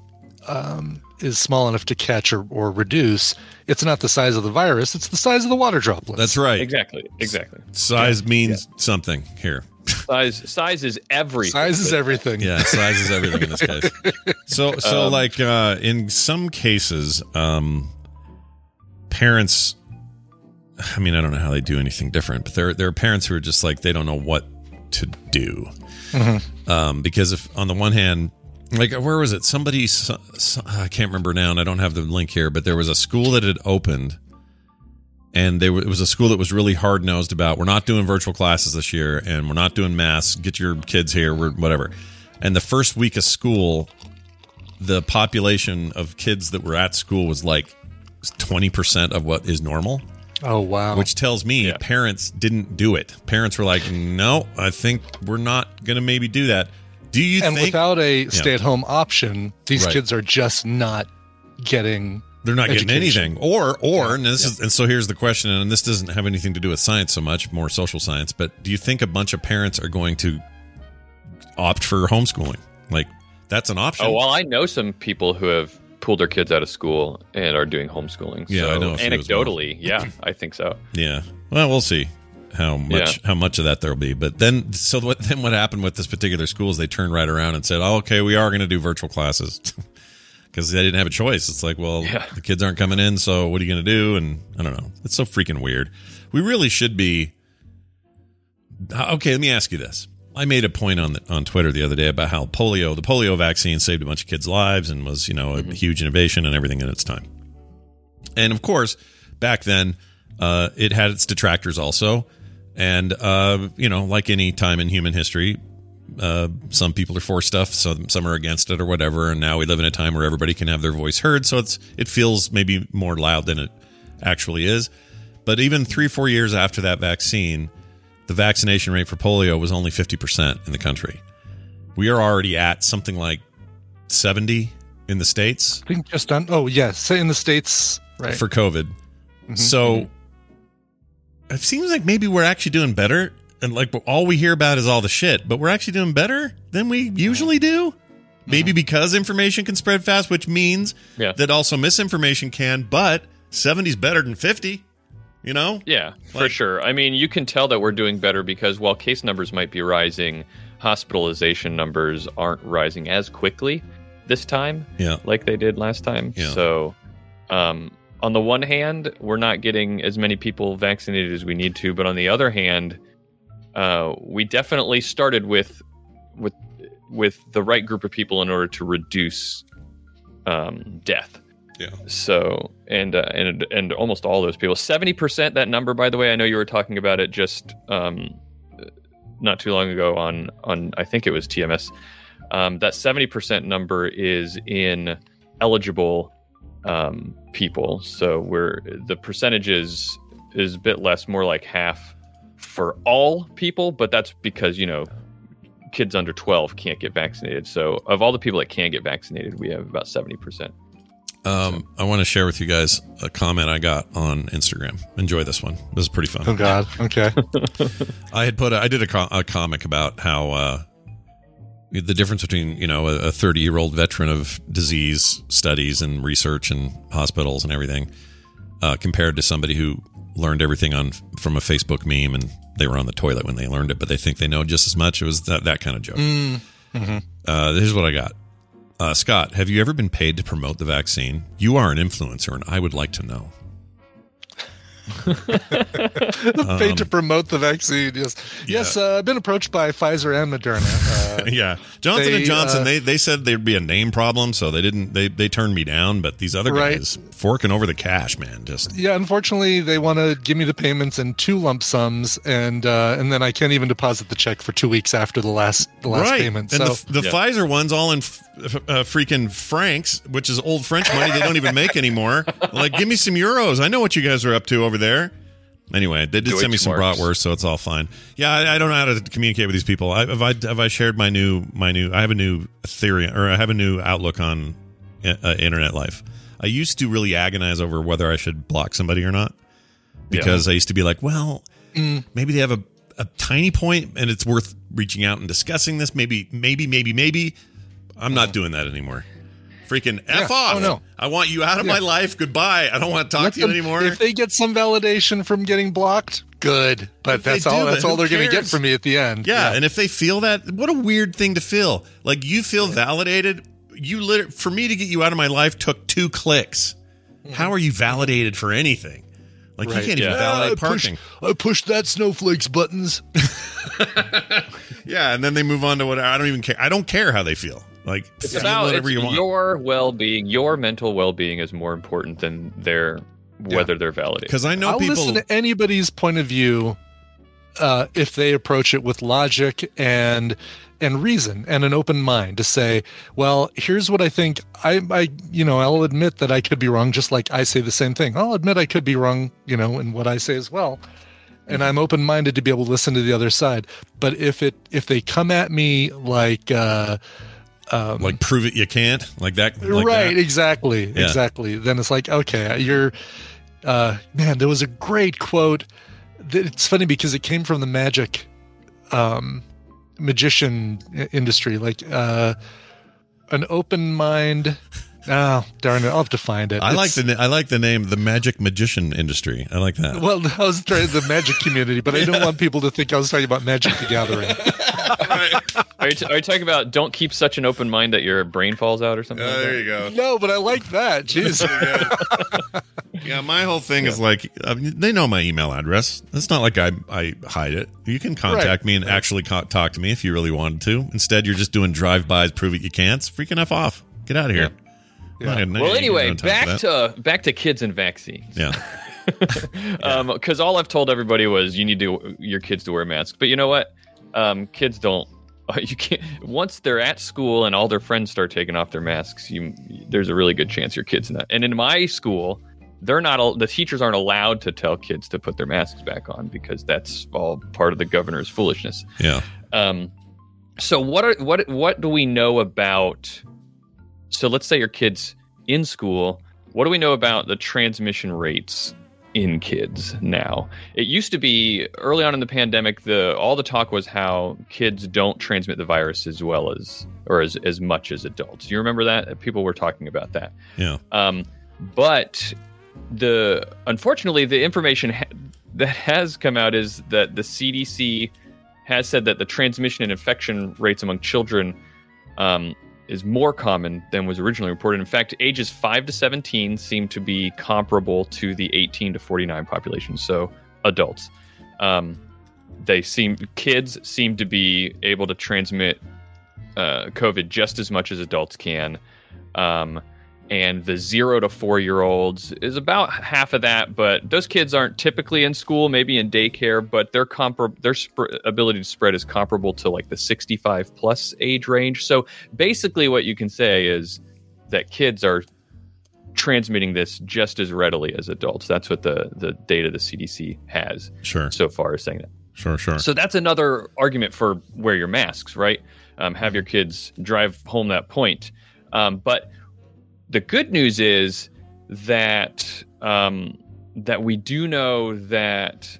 um, is small enough to catch or, or reduce it's not the size of the virus it's the size of the water droplets That's right. Exactly. Exactly. Size means something here. size size is everything. Size is everything. Yeah, size is everything in this case. <laughs> So, so Um, like uh, in some cases, um, parents. I mean, I don't know how they do anything different, but there there are parents who are just like they don't know what to do. Um, because if on the one hand, like where was it? Somebody, so- so- I can't remember now, and I don't have the link here, but there was a school that had opened, and there was, it was a school that was really hard nosed about we're not doing virtual classes this year, and we're not doing masks. Get your kids here, we're whatever. And the first week of school, the population of kids that were at school was like twenty percent of what is normal Oh wow. which tells me Yeah. parents didn't do it. Parents were like, "No, I think we're not going to maybe do that." Do you and think without a stay-at-home option, these Right. kids are just not getting. they're not getting anything? Or, or, and this is, and so here's the question, and this doesn't have anything to do with science so much, more social science. But do you think a bunch of parents are going to opt for homeschooling? Like that's an option. Oh well, I know some people who have pulled their kids out of school and are doing homeschooling. Yeah, so I know a few as well. Anecdotally, yeah, I think so. Yeah. Well, we'll see how much Yeah. how much of that there'll be. But then, so what? Then what happened with this particular school is they turned right around and said, "Oh, okay, we are going to do virtual classes." <laughs> Because they didn't have a choice. It's like, well, Yeah. the kids aren't coming in, so what are you going to do? And I don't know. It's so freaking weird. We really should be. Uh, Okay, let me ask you this. I made a point on the, on Twitter the other day about how polio, the polio vaccine, saved a bunch of kids' lives and was, you know, a huge innovation and everything in its time. And of course, back then, uh, it had its detractors also. And, uh, you know, like any time in human history, uh, some people are for stuff, some some are against it or whatever. And now we live in a time where everybody can have their voice heard, so it's it feels maybe more loud than it actually is. But even three four years after that vaccine, the vaccination rate for polio was only fifty percent in the country. We are already at something like seventy in the states I think just on. Oh yes, say in the states, right? for COVID. Mm-hmm, so mm-hmm. it seems like maybe we're actually doing better. And like all we hear about is all the shit, but we're actually doing better than we usually do. Mm-hmm. Maybe because information can spread fast, which means Yeah. that also misinformation can, but 70 is better than 50, you know? Yeah, for sure. I mean, you can tell that we're doing better because while case numbers might be rising, hospitalization numbers aren't rising as quickly this time Yeah. like they did last time. Yeah. So, um, on the one hand, we're not getting as many people vaccinated as we need to, but on the other hand, uh, we definitely started with with with the right group of people in order to reduce um, death. Yeah. So and uh, and and almost all those people, seventy percent. That number, by the way, I know you were talking about it just um, not too long ago on on I think it was TMS. Um, that seventy percent number is in eligible um, people. So we're the percentage is is a bit less, more like half for all people, but that's because you know kids under 12 can't get vaccinated. So of all the people that can get vaccinated, we have about 70%. Um, I want to share with you guys a comment I got on Instagram. Enjoy this one. This is pretty fun. oh God. Okay. <laughs> I had put a, I did a, co- a comic about how uh, the difference between you know a 30 year old veteran of disease studies and research and hospitals and everything uh, compared to somebody who learned everything on from a Facebook meme and they were on the toilet when they learned it, but they think they know just as much. It was that that kind of joke. Uh, here's what I got. Uh, Scott, have you ever been paid to promote the vaccine? You are an influencer, and I would like to know. <laughs> Paid to promote the vaccine. Yes. Yes. Uh, I've been approached by Pfizer and Moderna. Uh, <laughs> yeah, Johnson and Johnson. uh, they they said there'd be a name problem, so they didn't. They they turned me down. But these other Right. guys forking over the cash, man. Just yeah. Unfortunately, they want to give me the payments in two lump sums, and uh, and then I can't even deposit the check for two weeks after the last the last right. payment. And So the, the Pfizer one's all in f- f- uh, freaking francs, which is old French money they don't even make anymore. Like, give me some euros. I know what you guys are up to over there. Anyway, they did send me some Deutschmarks. bratwurst, so it's all fine. Yeah, I, I don't know how to communicate with these people. I, have I have I shared my new my new? I have a new theory, or I have a new outlook on uh, internet life. I used to really agonize over whether I should block somebody or not because I used to be like, well, maybe they have a, a tiny point and it's worth reaching out and discussing this. Maybe, maybe, maybe, maybe. I'm not doing that anymore. Freaking f Yeah. off! Oh, no. I want you out of my life. Goodbye. I don't want to talk Let to you them- anymore. If they get some validation from getting blocked, good. But If that's do, all. That's all they're going to get from me at the end. Yeah, and if they feel that, what a weird thing to feel. Like you feel validated. You lit for me to get you out of my life took two clicks. Mm-hmm. How are you validated for anything? Like Right, you can't even yeah. validate parking. I pushed that snowflakes buttons. <laughs> yeah, and then they move on to whatever. I don't even care. I don't care how they feel. Like It's about whatever it's you want. your well-being. Your mental well-being is more important than their whether they're validated. Because I know I'll people. listen to anybody's point of view uh, if they approach it with logic and and reason and an open mind to say, well, here's what I think. I, I, you know, I'll admit that I could be wrong, just like I say the same thing. I'll admit I could be wrong, you know, in what I say as well. And I'm open minded to be able to listen to the other side. But if it if they come at me like uh, like prove it you can't. Like that. Like right that. exactly Yeah. exactly then it's like okay you're uh man there was a great quote that- it's funny because it came from the magic um magician industry like uh an open mind oh darn it i'll have to find it I like the na- I like the name the magic magician industry. I like that. well i was trying the magic community but i don't want people to think i was talking about magic the gathering <laughs> Are you, t- are you talking about don't keep such an open mind that your brain falls out or something? Oh, like that? you go. no but i like that jeez Yeah, my whole thing is like I mean, they know my email address. It's not like I I hide it. You can contact Right, me and actually co- talk to me if you really wanted to. Instead, you're just doing drive-bys, prove it you can't. It's freaking f off. Get out of here. Yeah. I'm Well, anyway, got no time back for to back to kids and vaccines. yeah. <laughs> <laughs> because all I've told everybody was you need to your kids to wear masks. But you know what? Um, kids don't. <laughs> You can't. Once they're at school and all their friends start taking off their masks, you there's a really good chance your kids not. And in my school, they're not. al- The teachers aren't allowed to tell kids to put their masks back on because that's all part of the governor's foolishness. Yeah. Um, so what are what what do we know about? So let's say your kids in school. What do we know about the transmission rates in kids now? It used to be early on in the pandemic. The all the talk was how kids don't transmit the virus as well as or as as much as adults. You remember that people were talking about that. Yeah. Um, but the unfortunately, the information ha- that has come out is that the CDC has said that the transmission and infection rates among children um, is more common than was originally reported. In fact, ages 5 to 17 seem to be comparable to the 18 to 49 population, so adults. Um, they seem kids seem to be able to transmit uh, COVID just as much as adults can. Um, and the zero to four year olds is about half of that. But those kids aren't typically in school, maybe in daycare, but their compar- their sp- ability to spread is comparable to like the 65 plus age range. So basically, what you can say is that kids are transmitting this just as readily as adults. That's what the the data the CDC has Sure. so far is saying that. Sure. Sure. So that's another argument for wear your masks, right? Um, have your kids drive home that point. Um, but the good news is that um, that we do know that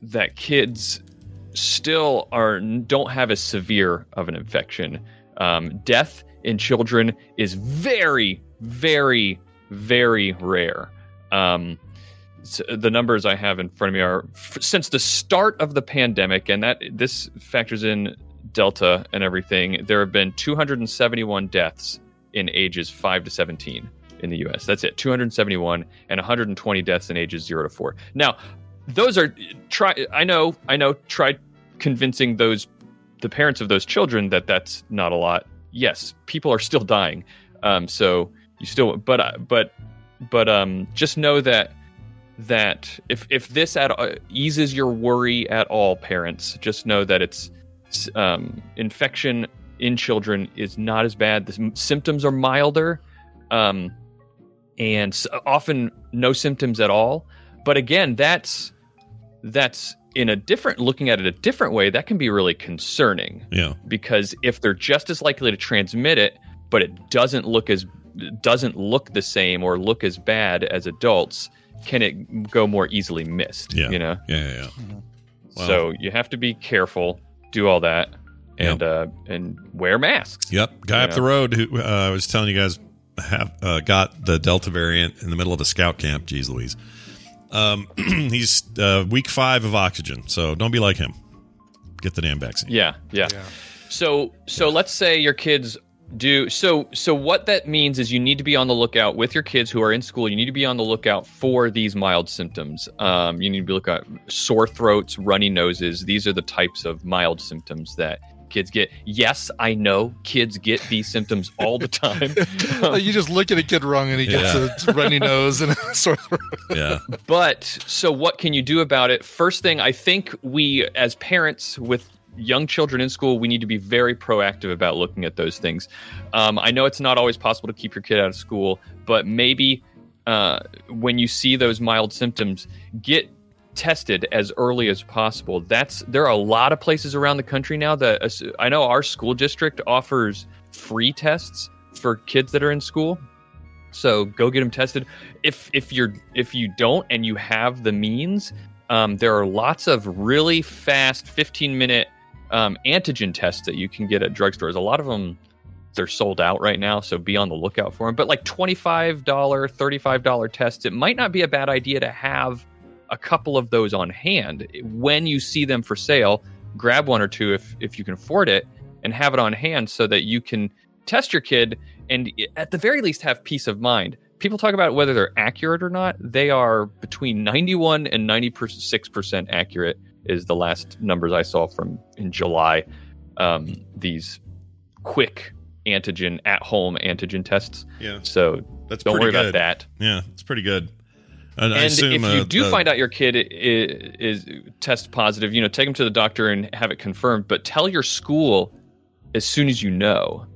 that kids still are don't have as severe of an infection. Um, death in children is very, very, very rare. Um, s- the numbers I have in front of me are f- since the start of the pandemic, and that this factors in Delta and everything. There have been 271 deaths in ages 5 to 17 in the U.S. That's it, 271, and 120 deaths in ages 0 to 4. Now, those are try. I know, I know. Try convincing those the parents of those children that that's not a lot. Yes, people are still dying. Um, so you still, but but but um, just know that that if if this at uh, eases your worry at all, parents, just know that it's um, infection in children is not as bad. The symptoms are milder, um, and often no symptoms at all. But again, that's that's in a different looking at it a different way. That can be really concerning yeah. because if they're just as likely to transmit it, but it doesn't look as doesn't look the same or look as bad as adults, can it go more easily missed? Yeah. You know. Yeah. Yeah. yeah. Wow. So you have to be careful, do all that, and uh, and wear masks. Yep. Guy You up the road who uh, I was telling you guys have uh, got the Delta variant in the middle of a scout camp. Jeez Louise. Um, <clears throat> he's uh, week five of oxygen, so don't be like him. Get the damn vaccine. Yeah, yeah. So so let's say your kids do so so what that means is you need to be on the lookout with your kids who are in school you need to be on the lookout for these mild symptoms um, you need to be looking at sore throats runny noses these are the types of mild symptoms that kids get. Yes i know kids get these symptoms all the time. <laughs> Like, you just look at a kid wrong and he gets a runny nose and a <laughs> sore throat. Yeah. but so what can you do about it? First thing i think we as parents with young children in school we need to be very proactive about looking at those things. Um, i know it's not always possible to keep your kid out of school but maybe uh, when you see those mild symptoms get tested as early as possible that's there are a lot of places around the country now that uh, i know our school district offers free tests for kids that are in school so go get them tested. If if you're if you don't and you have the means, um, there are lots of really fast 15 minute um, antigen tests that you can get at drugstores. A lot of them they're sold out right now, so be on the lookout for them. But like $25, $35 tests, it might not be a bad idea to have a couple of those on hand when you see them for sale. Grab one or two if if you can afford it, and have it on hand so that you can test your kid and at the very least have peace of mind. People talk about whether they're accurate or not. They are between 91 and 96% accurate is the last numbers I saw from in July. Um, these quick antigen at home antigen tests. Yeah. So That's don't worry good. about that. Yeah, it's pretty good. And, And assume, if you uh, do uh, find out your kid is, is test positive, you know, take them to the doctor and have it confirmed. But tell your school as soon as you know,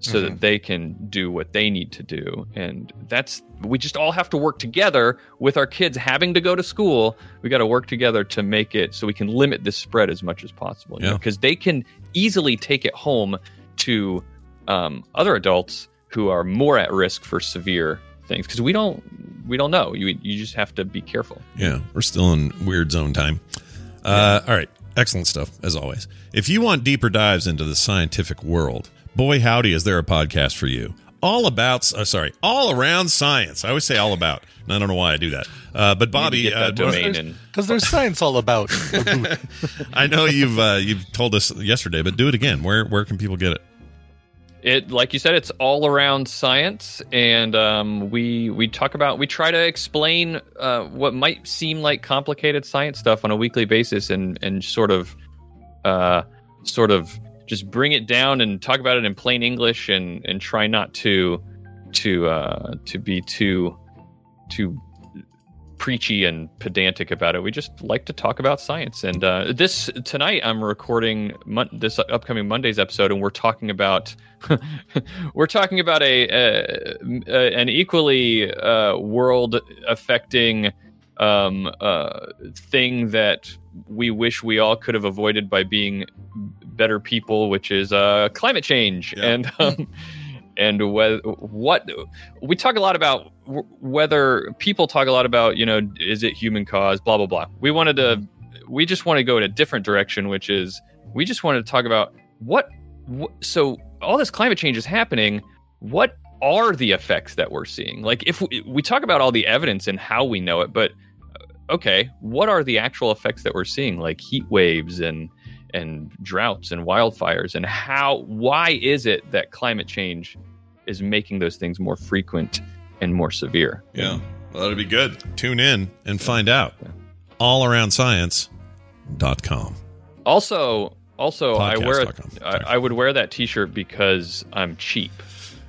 so Mm-hmm. that they can do what they need to do. And that's we just all have to work together with our kids having to go to school. We got to work together to make it so we can limit this spread as much as possible. Yeah. Because they can easily take it home to um, other adults who are more at risk for severe things. Because we don't we don't know. You you just have to be careful. Yeah, we're still in weird zone time. Uh, All right, excellent stuff as always. If you want deeper dives into the scientific world, boy howdy, is there a podcast for you? All about, uh, sorry, all around science. I always say all about, and I don't know why I do that. Uh, but Bobby, get uh, domain There's- Because there's science all about. <laughs> I know you've uh, you've told us yesterday, but do it again. Where where can people get it? It like you said it's all around science and um, we we talk about we try to explain uh, what might seem like complicated science stuff on a weekly basis and and sort of uh, sort of just bring it down and talk about it in plain english and and try not to to uh, to be too too preachy and pedantic about it. We just like to talk about science. And uh, this tonight, I'm recording mon- this upcoming Monday's episode, and we're talking about <laughs> we're talking about a, a, a an equally uh, world affecting um, uh, thing that we wish we all could have avoided by being better people, which is uh, climate change. Yeah. And um, and whether what we talk a lot about whether people talk a lot about you know is it human cause blah blah blah. We wanted to we just want to go in a different direction which is we just wanted to talk about what, so all this climate change is happening what are the effects that we're seeing? Like if we, we talk about all the evidence and how we know it but uh, okay what are the actual effects that we're seeing like heat waves and and droughts and wildfires and how why is it that climate change is making those things more frequent and more severe Yeah, well, that'd be good. Tune in and find out. Allaroundscience.com. also also i wear a, Podcast.com. I would wear that t-shirt because i'm cheap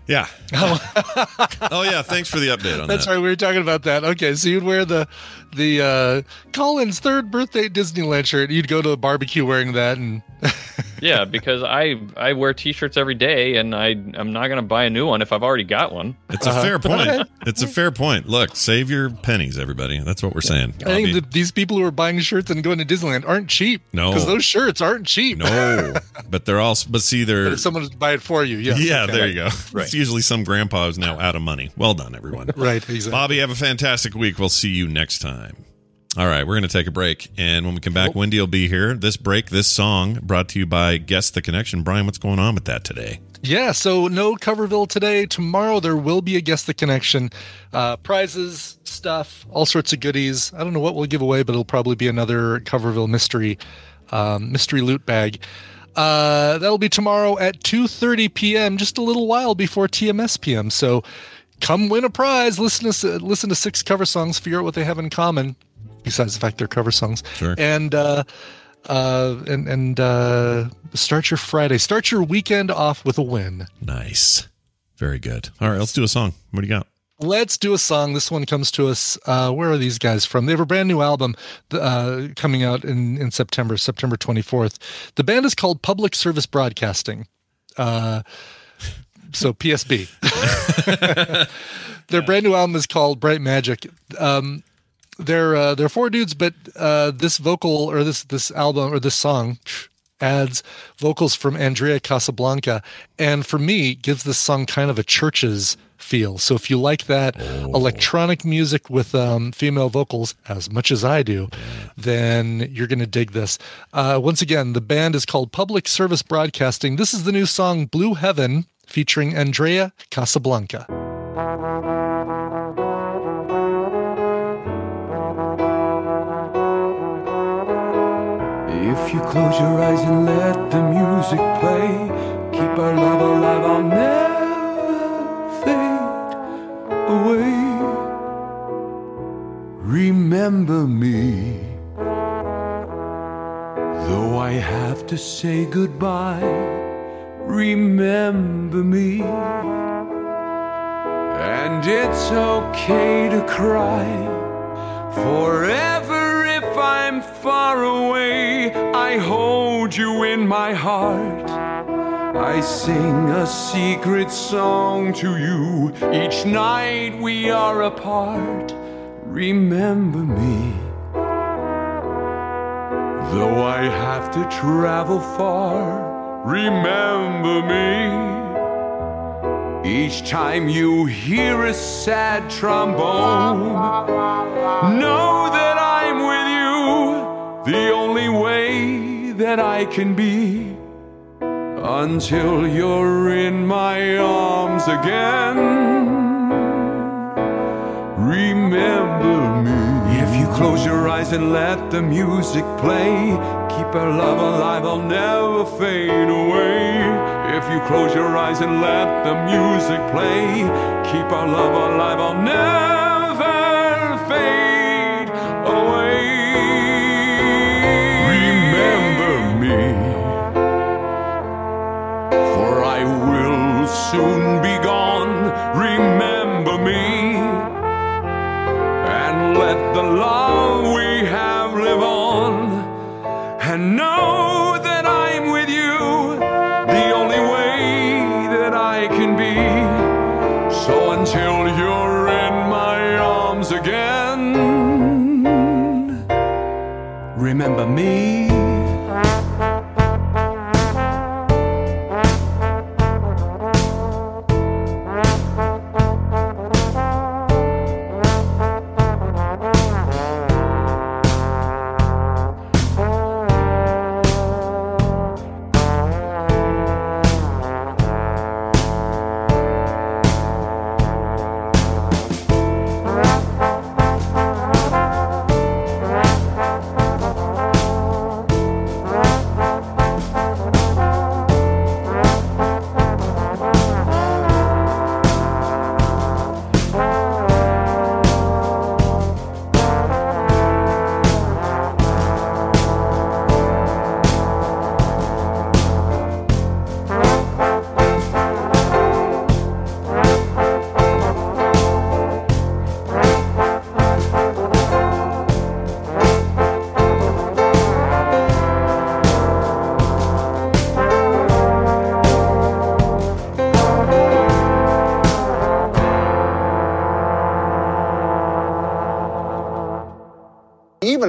Yeah. <laughs> oh yeah. Thanks for the update on That's that. That's right. We were talking about that. Okay, so you'd wear the the uh, Colin's third birthday Disneyland shirt. You'd go to a barbecue wearing that, and <laughs> yeah because i i wear t-shirts every day and i i'm not going to buy a new one if i've already got one It's a Uh-huh. fair point. It's a fair point. Look, save your pennies, everybody. That's what we're saying. I think that these people who are buying shirts and going to Disneyland aren't cheap. No. because those shirts aren't cheap. no, but they're all. But see, they're. But if someone would buy it for you, yes, yeah, okay. there you go. It's usually some grandpa who's now out of money. Well done, everyone. Right, exactly. Bobby, have a fantastic week. We'll see you next time. All right, we're going to take a break. And when we come back, Wendi will be here. This break, this song brought to you by Guess the Connection. Brian, what's going on with that today? Yeah, so no Coverville today. Tomorrow there will be a Guess the Connection. Uh, prizes, stuff, all sorts of goodies. I don't know what we'll give away, but it'll probably be another Coverville mystery um, mystery loot bag. Uh, that'll be tomorrow at 2.30 p.m., just a little while before TMS PM. So come win a prize. Listen to, listen to six cover songs, figure out what they have in common, besides the fact they're cover songs. Sure. And, uh, uh, and, and uh, start your Friday, start your weekend off with a win. Nice. Very good. All right, let's do a song. What do you got? Let's do a song. This one comes to us. Uh, where are these guys from? They have a brand new album uh, coming out in, in September, September 24th. The band is called Public Service Broadcasting. Uh, so PSB. <laughs> Their <laughs> brand new album is called Bright Magic. Um, they're uh, they're four dudes, but uh, this vocal or this this album or this song adds vocals from Andreya Casablanca, and for me gives this song kind of a church's feel. So if you like that oh. electronic music with um, female vocals as much as I do, then you're going to dig this. Uh, once again, the band is called Public Service Broadcasting. This is the new song Blue Heaven featuring Andreya Casablanca. If you close your eyes and let the music play, keep our love alive, I'll never fade away. Remember me, though I have to say goodbye. Remember me, and it's okay to cry forever far away. I hold you in my heart. I sing a secret song to you each night we are apart. Remember me. Though I have to travel far, remember me. Each time you hear a sad trombone, know that you, the only way that I can be until you're in my arms again. Remember me. If you close your eyes and let the music play, keep our love alive, I'll never fade away. If you close your eyes and let the music play, keep our love alive, I'll never soon be gone. Remember me and let the love we have live on. And know that I'm with you, the only way that I can be. So until you're in my arms again, remember me.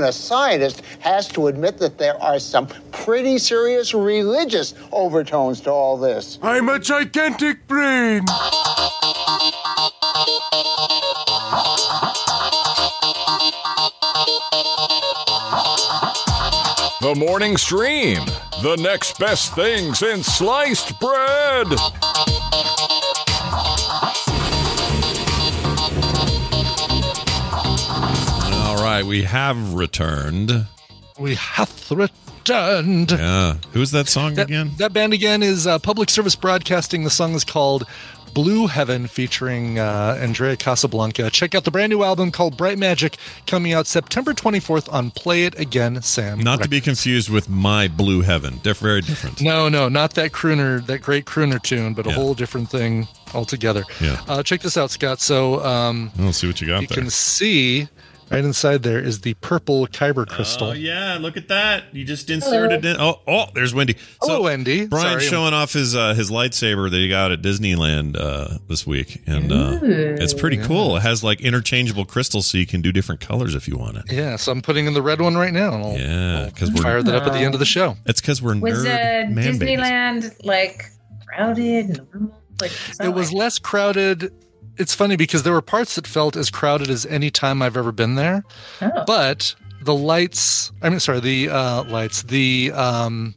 a scientist has to admit that there are some pretty serious religious overtones to all this. I'm a gigantic brain. The morning stream, the next best thing since sliced bread. Right, we have returned. We have returned. Yeah. Who's that song That, again? that band again is uh, Public Service Broadcasting. The song is called Blue Heaven featuring uh, Andreya Casablanca. Check out the brand new album called Bright Magic coming out September 24th on Play It Again, Sam. Not to be confused with My Blue Heaven. Diff- very different. No, no, not that crooner, that great crooner tune, but a Yeah. whole different thing altogether. Yeah. Uh, check this out, Scott. So um, Let's see what you got you there. can see right inside there is the purple kyber crystal. Oh yeah, look at that! You just inserted it. Oh, oh, there's Wendi. Hello, Wendi. Brian's Sorry. showing off his uh, his lightsaber that he got at Disneyland uh, this week, and uh, it's pretty cool. It has like interchangeable crystals, so you can do different colors if you want it. Yeah, so I'm putting in the red one right now. and I'll, Yeah, because we're fire that up at the end of the show. it's because we're Was nerd man babies. Disneyland like crowded, normal? Like It was like- less crowded. It's funny because there were parts that felt as crowded as any time I've ever been there. Oh. But the lights, I mean, sorry, the uh, lights, the, um,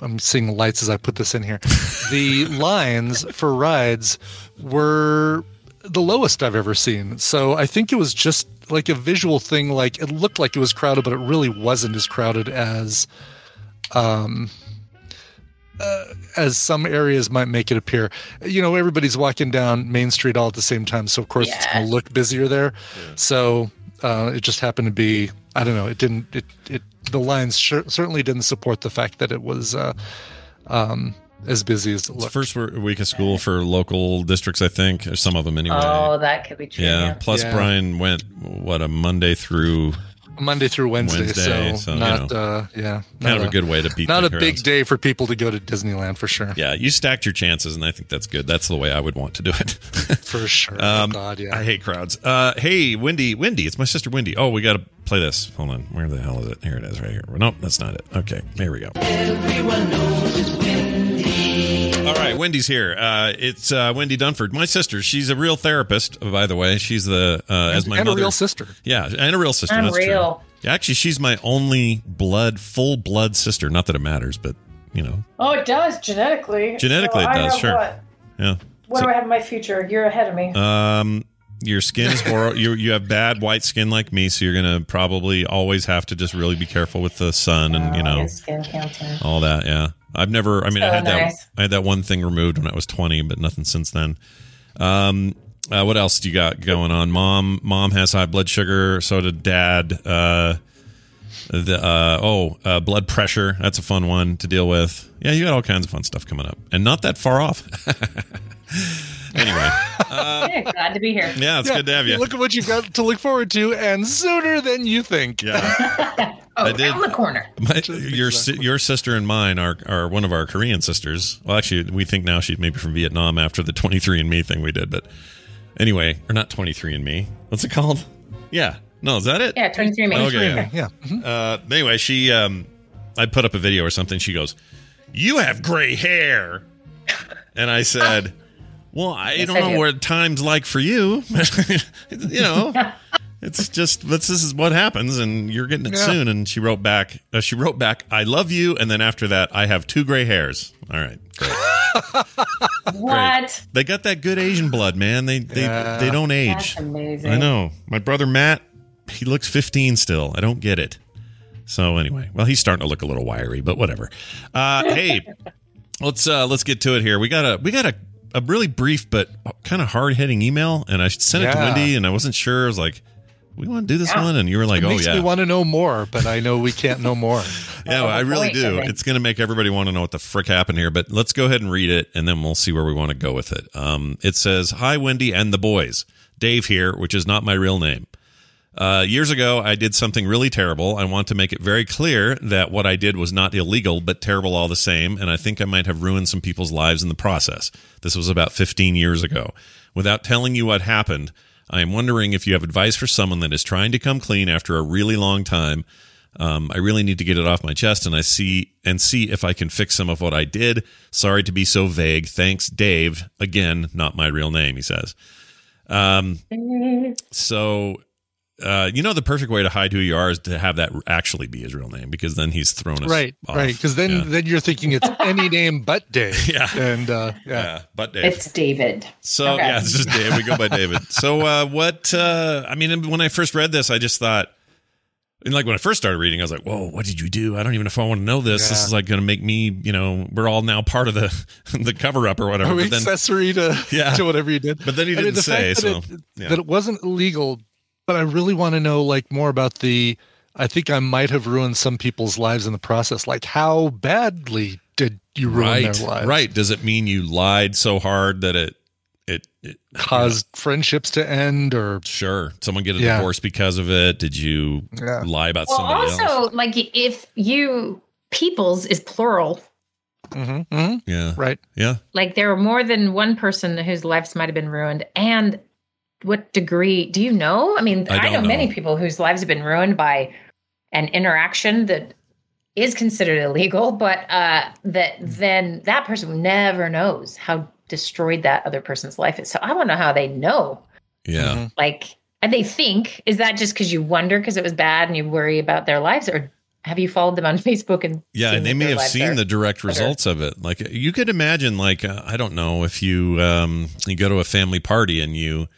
I'm seeing lights as I put this in here. <laughs> The lines for rides were the lowest I've ever seen. So I think it was just like a visual thing. Like it looked like it was crowded, but it really wasn't as crowded as, um, uh, as some areas might make it appear. You know, everybody's walking down Main Street all at the same time, so of course it's going to look busier there. So uh, it just happened to be. I don't know. It didn't. It it the lines sure, certainly didn't support the fact that it was uh, um, as busy as it It's the looked. first week of school for local districts, I think, or some of them anyway. Oh, that could be true. yeah. Yeah. Plus, Yeah. Brian went what a Monday through Monday through Wednesday, Wednesday, so, so, you not know, uh, yeah, kind not of a good way to beat not the a big day for people to go to Disneyland for sure. Yeah, you stacked your chances, and I think that's good. That's the way I would want to do it. <laughs> For sure. Um, oh God, yeah. I hate crowds. Uh, hey, Wendi, Wendi, it's my sister Wendi. Oh, we got to play this. Hold on, where the hell is it? Here it is, right here. Nope, that's not it. Okay, here we go. All right, Wendi's here. Uh, it's uh, Wendi Dunford, my sister. She's a real therapist, by the way. She's the uh, as my and a real sister. Yeah, and a real sister. That's Unreal. true. Yeah, actually, she's my only blood, full blood sister. Not that it matters, but you know, Oh, it does genetically. Genetically So it does, sure. What, yeah. what So- do I have in my future? You're ahead of me. Um, your skin is horrible. you you have bad white skin like me, so you're gonna probably always have to just really be careful with the sun and you Oh, know skin cancer. all that. Yeah, I've never. I mean, I So had that. I had that one thing removed when I was 20, but nothing since then. Um, uh, what else do you got going on? Mom, mom has high blood sugar. So did dad. Uh, the uh, oh, uh, blood pressure. That's a fun one to deal with. Yeah, you got all kinds of fun stuff coming up, and not that far off. <laughs> anyway, <laughs> Yeah, glad to be here. yeah, it's good to have you. Look at what you've got to look forward to, and sooner than you think. Yeah. <laughs> Oh, I did. around the corner. My, your si- your sister and mine are are one of our Korean sisters. Well, actually, we think now she's maybe from Vietnam after the 23andMe thing we did. But anyway, or not 23andMe. What's it called? Yeah. No, is that it? Yeah, 23 me. Okay. Yeah. Yeah. mhm. Uh, anyway, she um, I put up a video or something. She goes, "You have gray hair," and I said, "Well, I Yes, don't I know do. what time's like for you. <laughs> you know." <laughs> It's just this is what happens, and you're getting it Yeah. soon. And she wrote back. Uh, she wrote back, "I love you," and then after that, I have two gray hairs. All right, <laughs> great. What? they got that good Asian blood, man. They they Yeah. they don't age. That's amazing. I know. My brother Matt, he looks 15 still. I don't get it. So anyway, well, he's starting to look a little wiry, but whatever. Uh, hey, let's uh, let's get to it here. We got a we got a, a really brief but kind of hard hitting email, and I sent it to Wendi, and I wasn't sure. I was like, "We want to do this Yeah. one," and you were like, it "Oh makes yeah." me want to know more, but I know we can't know more. <laughs> Yeah, I really point, do. I. It's going to make everybody want to know what the frick happened here. But let's go ahead and read it, and then we'll see where we want to go with it. Um, it says, "Hi, Wendi and the boys. Dave here, which is not my real name. Uh, years ago, I did something really terrible. I want to make it very clear that what I did was not illegal, but terrible all the same. And I think I might have ruined some people's lives in the process. This was about 15 years ago. Without telling you what happened, I am wondering if you have advice for someone that is trying to come clean after a really long time. Um, I really need to get it off my chest, and I see and see if I can fix some of what I did. Sorry to be so vague. Thanks, Dave. Again, not my real name. He says. Um, <laughs> so uh, you know, the perfect way to hide who you are is to have that actually be his real name because then he's thrown us Right, off. right. Because then, Yeah. then you're thinking it's any name but Dave. <laughs> Yeah. and uh, yeah. yeah, but Dave. It's David. So Okay. yeah, it's just Dave. We go by David. So uh, what? Uh, I mean, when I first read this, I just thought, and like when I first started reading, I was like, "Whoa, what did you do? I don't even know if I want to know this. This is like going to make me, you know, we're all now part of the <laughs> the cover up or whatever." Are we But then, accessory to, Yeah. to whatever you did? but then he I mean, didn't the say. fact So that, it, yeah. that it wasn't illegal, but I really want to know like more about the. I think I might have ruined some people's lives in the process. Like, how badly did you ruin right, their lives? right. Does it mean you lied so hard that it it, it Caused friendships to end, or Sure, someone get a Yeah. divorce because of it. Did you Yeah. lie about Well, somebody also, else? like if you peoples is plural, Mhm, mhm. Yeah, right? yeah. like there were more than one person whose lives might have been ruined, and what degree do you know? I mean, I I, know, don't many people whose lives have been ruined by an interaction that is considered illegal, but uh, that then that person never knows how destroyed that other person's life is. So I want to know how they know. Yeah. Mm-hmm. Like, and they think is that just because you wonder because it was bad and you worry about their lives, or have you followed them on <laughs> Facebook and Yeah, seen and they may have seen the direct better? results of it. Like you could imagine, like uh, I don't know, if you um, you go to a family party and you f-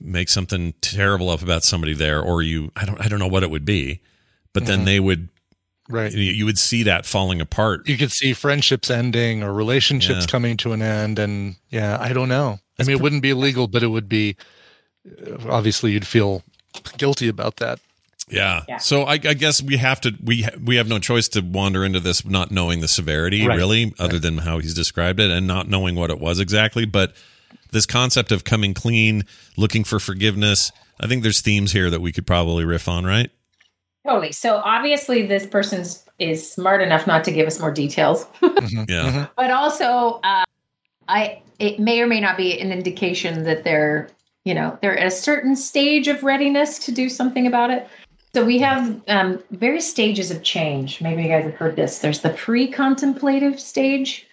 make something terrible up about somebody there, or you I don't I don't know what it would be, but then Mhm. they would Right. you, you would see that falling apart. You could see friendships ending or relationships Yeah. coming to an end, and yeah, I don't know. I mean, it wouldn't be illegal, but it would be. uh, Obviously, you'd feel guilty about that. Yeah. Yeah. So I, I guess we have to we ha- we have no choice to wander into this not knowing the severity Right. really, other than how he's described it, and not knowing what it was exactly. But this concept of coming clean, looking for forgiveness, I think there's themes here that we could probably riff on, right? Totally. So obviously, this person's is smart enough not to give us more details, <laughs> Mhm, Yeah. mhm. but also, uh, I it may or may not be an indication that they're you know they're at a certain stage of readiness to do something about it. So we have um, various stages of change. Maybe you guys have heard this. There's the pre-contemplative stage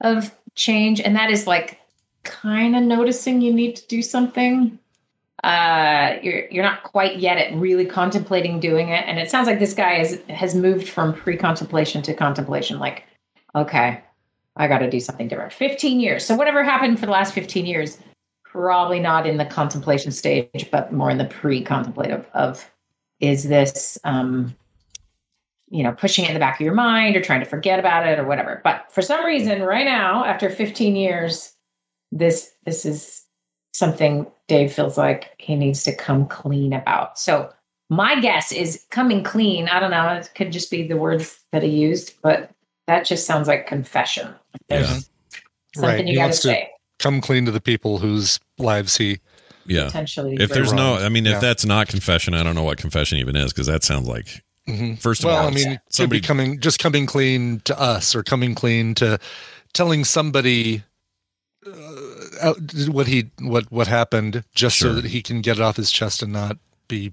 of change, and that is like kind of noticing you need to do something. Uh you're you're not quite yet at really contemplating doing it and it sounds like this guy is has moved from pre-contemplation to contemplation like okay i got to do something different. 15 years. So whatever happened for the last 15 years probably not in the contemplation stage but more in the pre-contemplative of is this um you know pushing it in the back of your mind or trying to forget about it or whatever. But for some reason right now after 15 years this this is something Dave feels like he needs to come clean about. So my guess is coming clean. I don't know. It could just be the words that he used, but that just sounds like confession. There's Yeah. something Right. you He got to to say. come clean to the people whose lives he. Yeah. Potentially. If there's no, I mean, if Yeah. that's not confession, I don't know what confession even is because that sounds like Mhm. first of well, all, I mean, somebody be coming just coming clean to us or coming clean to telling somebody uh, what he what what happened just Sure. so that he can get it off his chest and not be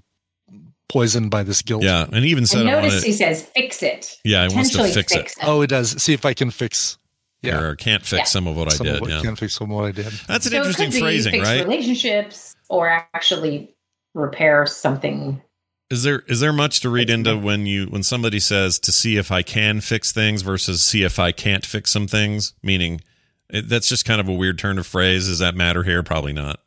poisoned by this guilt. yeah, and he even said and it on notice it. he says fix it. Yeah, he wants to Potentially fix it. Oh, it does. See if I can fix. Yeah. or can't fix Yeah. some of what some I did. what, Yeah, Can't fix some of what I did. that's an So it interesting could be phrasing, fix right? relationships or actually repair something. Is there is there much to read into when you when somebody says to see if I can fix things versus see if I can't fix some things? Meaning, it, that's just kind of a weird turn of phrase. Does that matter here? Probably not.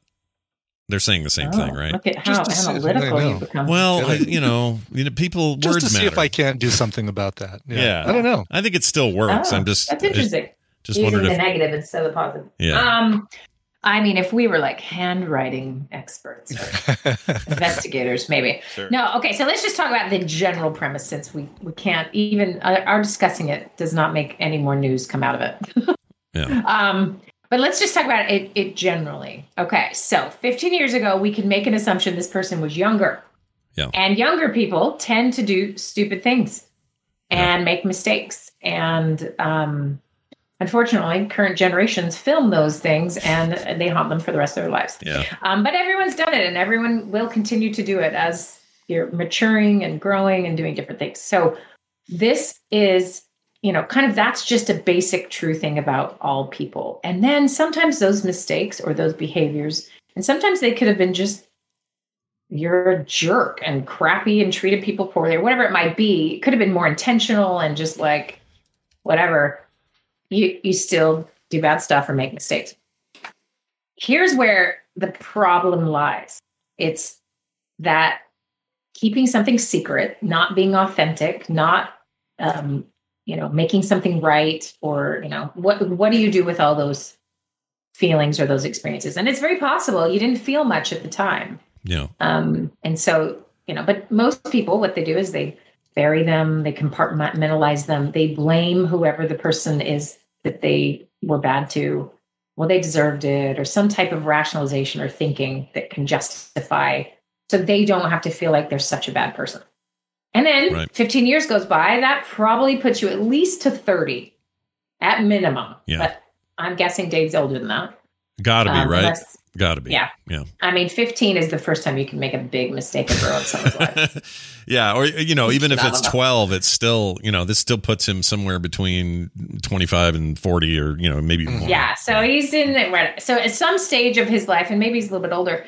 They're saying the same Oh, thing, right? Look at Just how to see if they analytical know. you become. Well, I, you know, you know, people Just words to see matter. if I can't do something about that. Yeah. yeah, I don't know. I think it still works. Oh, I'm just that's interesting. Just Using wondered the if negative instead of the positive. Yeah. Um, I mean, if we were like handwriting experts or <laughs> investigators, maybe. Sure. No, okay. So let's just talk about the general premise, since we we can't even uh, our discussing it does not make any more news come out of it. <laughs> yeah, Um, but let's just talk about it, it generally. Okay, so 15 years ago, we could make an assumption this person was younger. Yeah. And younger people tend to do stupid things and make mistakes. And um, unfortunately, current generations film those things and they haunt them for the rest of their lives. yeah, Um, but everyone's done it and everyone will continue to do it as you're maturing and growing and doing different things. So this is, you know, kind of that's just a basic true thing about all people. And then sometimes those mistakes or those behaviors, and sometimes they could have been just you're a jerk and crappy and treated people poorly or whatever it might be. It could have been more intentional and just like whatever. You you still do bad stuff or make mistakes. Here's where the problem lies. It's that keeping something secret, not being authentic, not um, you know, making something right, or you know, what what do you do with all those feelings or those experiences? And it's very possible you didn't feel much at the time. Yeah. Um, and so, you know, but most people, what they do is they bury them, they compartmentalize them, they blame whoever the person is that they were bad to. Well, they deserved it, or some type of rationalization or thinking that can justify so they don't have to feel like they're such a bad person. And then Right. 15 years goes by, that probably puts you at least to 30 at minimum. Yeah. But I'm guessing Dave's older than that. Gotta be Um, right. unless- Gotta be. Yeah. Yeah. I mean, 15 is the first time you can make a big mistake and ruin <laughs> someone's life. Yeah, or you know, even if it's twelve, it's still you know this still puts him somewhere between twenty five and forty, or you know maybe more. Yeah. So he's in the right. So at some stage of his life, and maybe he's a little bit older,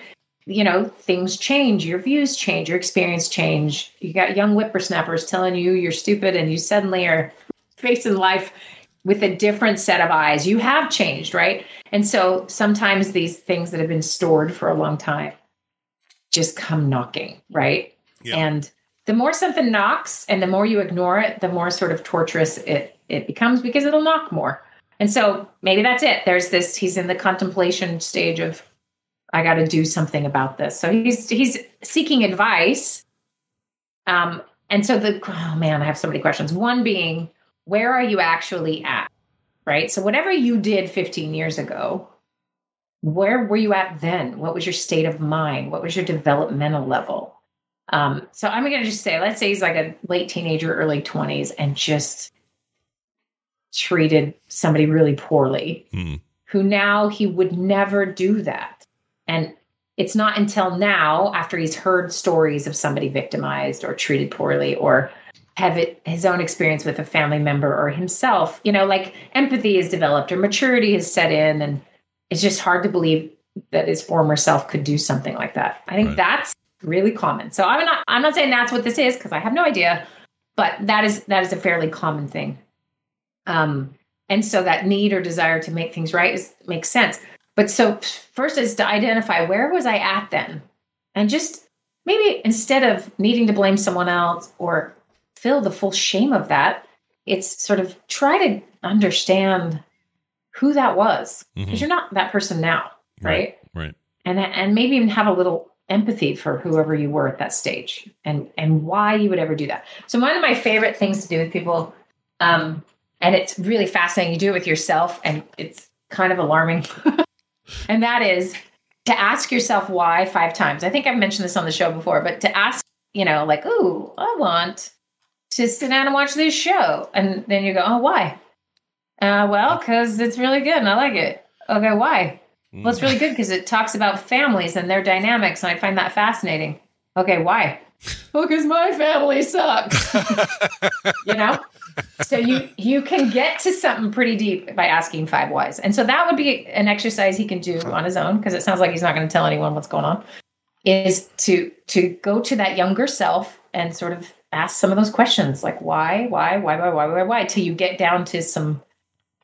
you know, things change, your views change, your experience change. You got young whippersnappers telling you you're stupid, and you suddenly are facing life with a different set of eyes. You have changed, right? And so sometimes these things that have been stored for a long time just come knocking, right? And the more something knocks and the more you ignore it, the more sort of torturous it it becomes because it'll knock more. And so maybe that's it. There's this he's in the contemplation stage of I got to do something about this. So he's he's seeking advice. Um and so the oh man, I have so many questions. One being where are you actually at? Right? So whatever you did 15 years ago, where were you at then? What was your state of mind? What was your developmental level? Um, so I'm going to just say, let's say he's like a late teenager, early 20s, and just treated somebody really poorly, Hmm. who now he would never do that. And it's not until now, after he's heard stories of somebody victimized or treated poorly or have it his own experience with a family member or himself, you know, like empathy is developed or maturity has set in, and it's just hard to believe that his former self could do something like that. I think Right. that's really common. So I'm not I'm not saying that's what this is because I have no idea, but that is that is a fairly common thing. Um, and so that need or desire to make things right is, makes sense. But so first is to identify where was I at then, and just maybe instead of needing to blame someone else or feel the full shame of that, it's sort of try to understand who that was because Mhm. you're not that person now, right? Right. and and maybe even have a little empathy for whoever you were at that stage and and why you would ever do that so one of my favorite things to do with people um and it's really fascinating you do it with yourself and it's kind of alarming <laughs> and that is to ask yourself why five times. I think i've mentioned this on the show before but to ask you know like ooh i want to sit down and watch this show. And then you go oh why? Uh, well because it's really good and i like it. Okay why? Well, it's really good because it talks about families and their dynamics, and I find that fascinating. Okay, why? Well, because my family sucks. <laughs> you know, so you you can get to something pretty deep by asking five whys, and so that would be an exercise he can do on his own because it sounds like he's not going to tell anyone what's going on. Is to to go to that younger self and sort of ask some of those questions like why, why, why, why, why, why, why, till you get down to some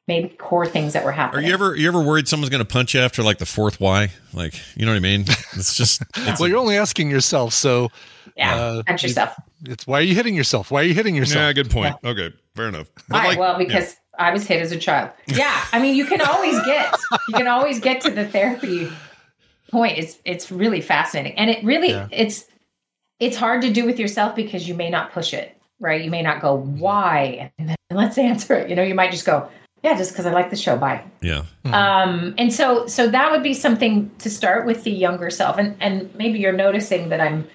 maybe core things that were happening. Are you ever you ever worried someone's going to punch you after like the fourth why? Like you know what I mean? It's just <laughs> it's well, you're only asking yourself, so Yeah, uh, punch yourself. It's why are you hitting yourself? Why are you hitting yourself? Yeah, good point. Okay, fair enough. All right, well, because I was hit as a child. Yeah, I mean, you can always get you can always get to the therapy point. It's it's really fascinating, and it really Yeah. it's it's hard to do with yourself because you may not push it, right? You may not go why, and then let's answer it. You know, you might just go, yeah, just because I like the show. Bye. yeah. Um, and so so that would be something to start with the younger self, and and maybe you're noticing that I'm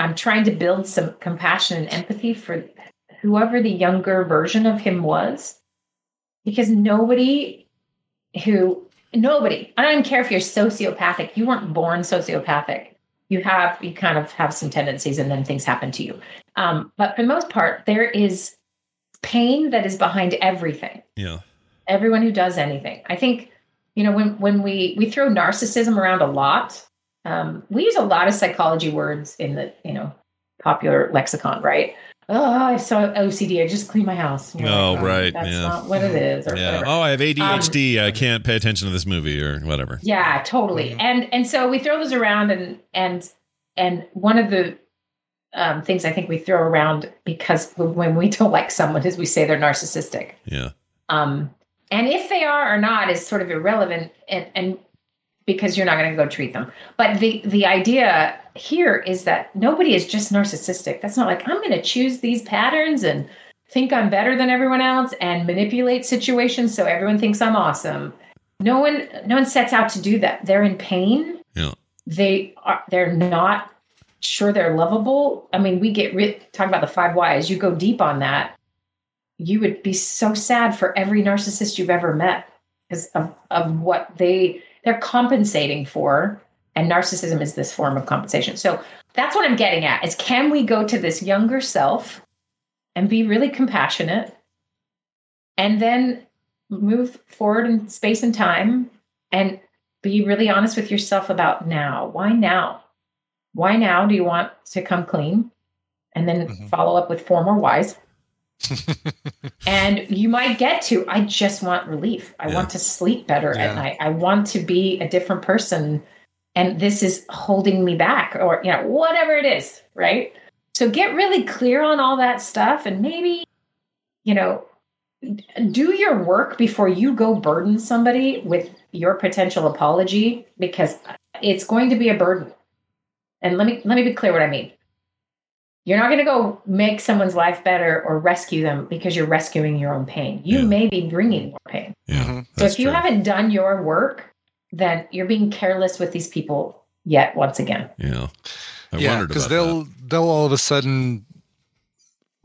I'm trying to build some compassion and empathy for whoever the younger version of him was, because nobody who nobody I don't even care if you're sociopathic. You weren't born sociopathic. You have you kind of have some tendencies, and then things happen to you. Um, but for the most part, there is pain that is behind everything Yeah. everyone who does anything. I think, you know, when when we we throw narcissism around a lot, um, we use a lot of psychology words in the you know popular lexicon, right? Oh, I saw OCD. I just clean my house. Oh, like, right. That's yeah. not what it is. Yeah. whatever. Oh, I have ADHD. I can't pay attention to this movie or whatever. Yeah, totally. And and so we throw those around and and and one of the um, things I think we throw around because when we don't like someone is we say they're narcissistic. Yeah. Um, and if they are or not is sort of irrelevant and, and because you're not going to go treat them. But the the idea here is that nobody is just narcissistic. That's not like I'm going to choose these patterns and think I'm better than everyone else and manipulate situations so everyone thinks I'm awesome. No one no one sets out to do that. They're in pain. Yeah. They are they're not sure they're lovable. I mean, we get re- talk about the five whys. You go deep on that. You would be so sad for every narcissist you've ever met because of, of what they they're compensating for. And narcissism is this form of compensation. So that's what I'm getting at is can we go to this younger self and be really compassionate and then move forward in space and time and be really honest with yourself about now. Why now? Why now do you want to come clean? And then mm-hmm. follow up with four more whys. <laughs> and you might get to, I just want relief. I want to sleep better Yeah. at night. I want to be a different person. And this is holding me back, or, you know, whatever it is, right? So get really clear on all that stuff and maybe, you know, do your work before you go burden somebody with your potential apology because it's going to be a burden. And let me let me be clear what I mean. You're not going to go make someone's life better or rescue them because you're rescuing your own pain. You may be bringing more pain. Yeah. So if you haven't done your work, then you're being careless with these people yet once again. Yeah. I yeah, because they'll they'll all of a sudden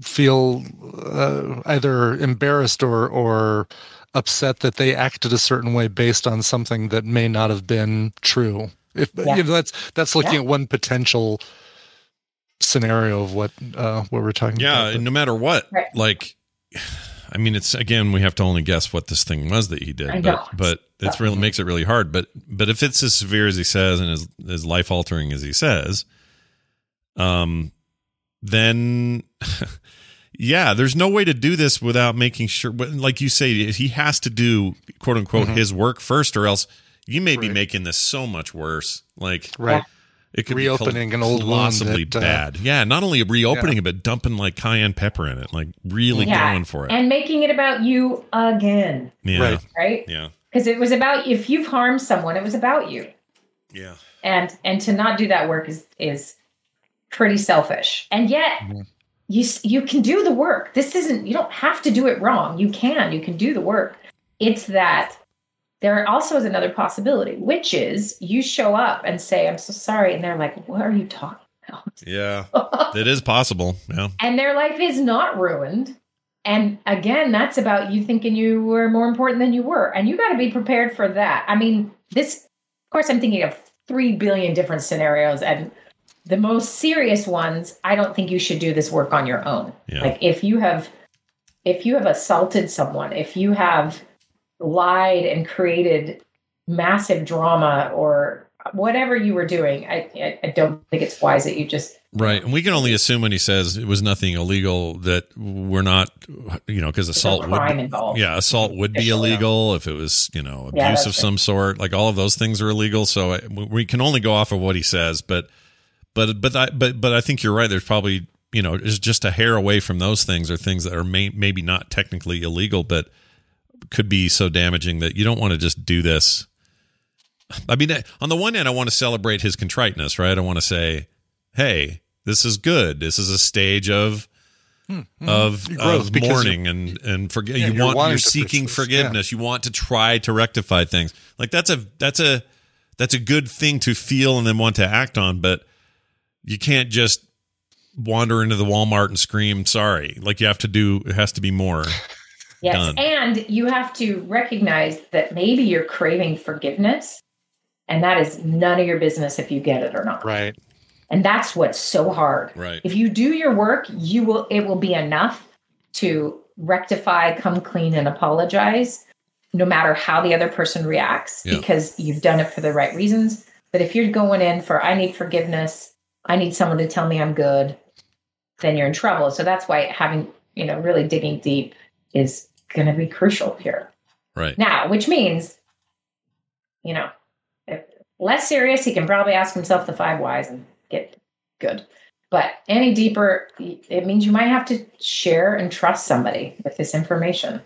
feel uh, either embarrassed or or upset that they acted a certain way based on something that may not have been true. If Yeah. you know, that's that's looking Yeah. at one potential scenario of what uh, what we're talking Yeah, about. Yeah, no matter what, Right. like, I mean, it's again, we have to only guess what this thing was that he did, I but know. but it's really makes it really hard. But but if it's as severe as he says and as as life altering as he says, um, then. <laughs> Yeah, there's no way to do this without making sure, but like you say, he has to do quote unquote Mhm. his work first, or else you may be making this so much worse. Like, Right. it could be Reopening be an old wound colossally that, uh, bad. yeah, not only reopening it, but dumping like cayenne pepper in it, like really Yeah. going for it. And making it about you again, yeah, Right. right? yeah, Because it was about if you've harmed someone, it was about you. yeah. and and to not do that work is is pretty selfish and yet Mhm. you you can do the work this isn't you don't have to do it wrong you can you can do the work it's that there also is another possibility which is you show up and say i'm so sorry and they're like what are you talking about? Yeah, <laughs> it is possible. Yeah, and their life is not ruined and again that's about you thinking you were more important than you were and you got to be prepared for that i mean this of course i'm thinking of 3 billion different scenarios and the most serious ones i don't think you should do this work on your own Yeah. like if you have if you have assaulted someone if you have lied and created massive drama or whatever you were doing i i, don't think it's wise that you just right. And we can only assume when he says it was nothing illegal that we're not, you know, because assault would crime be, involved yeah, assault would be illegal if it was, you know, abuse that's of some sort. Like all of those things are illegal. So I, we can only go off of what he says. But, but, but, I, but, but I think you're right. There's probably, you know, is just a hair away from those things or things that are may, maybe not technically illegal, but could be so damaging that you don't want to just do this. I mean, on the one hand, I want to celebrate his contriteness, right? I want to say, hey, this is good. This is a stage of of, of mourning and and forget Yeah, you you're want you're seeking forgiveness you want to try to rectify things like that's a that's a that's a good thing to feel and then want to act on but you can't just wander into the walmart and scream sorry like you have to do it has to be more <laughs> Yes. Done. And you have to recognize that maybe you're craving forgiveness, and that is none of your business if you get it or not. right. And that's what's so hard. right If you do your work, you will it will be enough to rectify, come clean and apologize no matter how the other person reacts Yeah. because you've done it for the right reasons. But if you're going in for, I need forgiveness, I need someone to tell me I'm good, then you're in trouble. So that's why having, you know, really digging deep is going to be crucial here. Right. Now, which means, you know, if less serious, he can probably ask himself the five whys and get good. But any deeper, it means you might have to share and trust somebody with this information.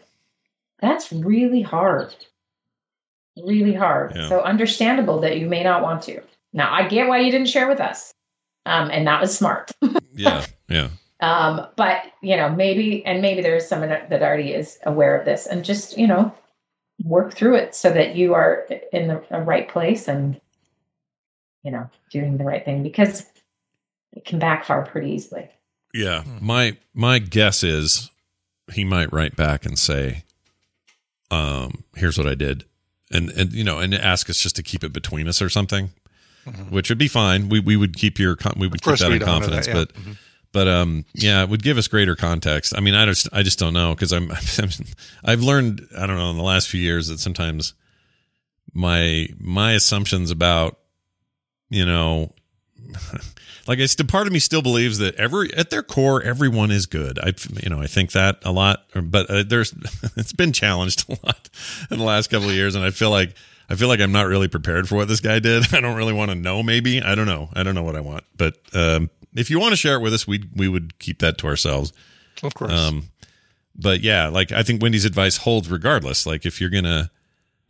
That's really hard. Really hard. Yeah. So understandable that you may not want to. Now, I get why you didn't share with us. Um, and that was smart. <laughs> Yeah. Yeah. Um, but you know, maybe and maybe there's someone that that already is aware of this, and just you know, work through it so that you are in the, the right place and you know doing the right thing because it can backfire pretty easily. Yeah. My my guess is he might write back and say, um, here's what I did. And and you know, and ask us just to keep it between us or something. Which would be fine. We we would keep your we would keep that in confidence, that, yeah. but but um yeah, it would give us greater context. I mean, I just I just don't know because I'm <laughs> I've learned I don't know in the last few years that sometimes my my assumptions about you know <laughs> like it's still part of me still believes that every at their core everyone is good. I you know I think that a lot, but uh, there's <laughs> it's been challenged a lot in the last couple of years, and I feel like I feel like I'm not really prepared for what this guy did. I don't really want to know. Maybe I don't know. I don't know what I want, but um, if you want to share it with us, we we would keep that to ourselves. Of course. Um, but yeah, like I think Wendi's advice holds regardless. Like if you're gonna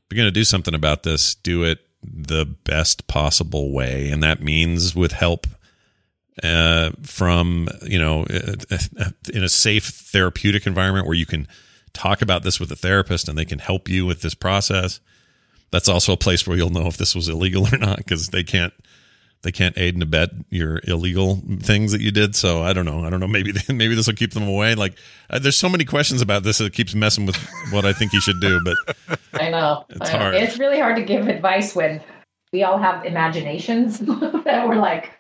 if you're gonna do something about this, do it the best possible way, and that means with help uh, from you know uh, in a safe therapeutic environment where you can talk about this with a therapist and they can help you with this process. That's also a place where you'll know if this was illegal or not because they can't they can't aid and abet your illegal things that you did. So I don't know. I don't know. Maybe <laughs> maybe this will keep them away. Like uh, there's so many questions about this that it keeps messing with what I think he should do. But <laughs> I know. <laughs> It's I know. hard. It's really hard to give advice when we all have imaginations that we're like,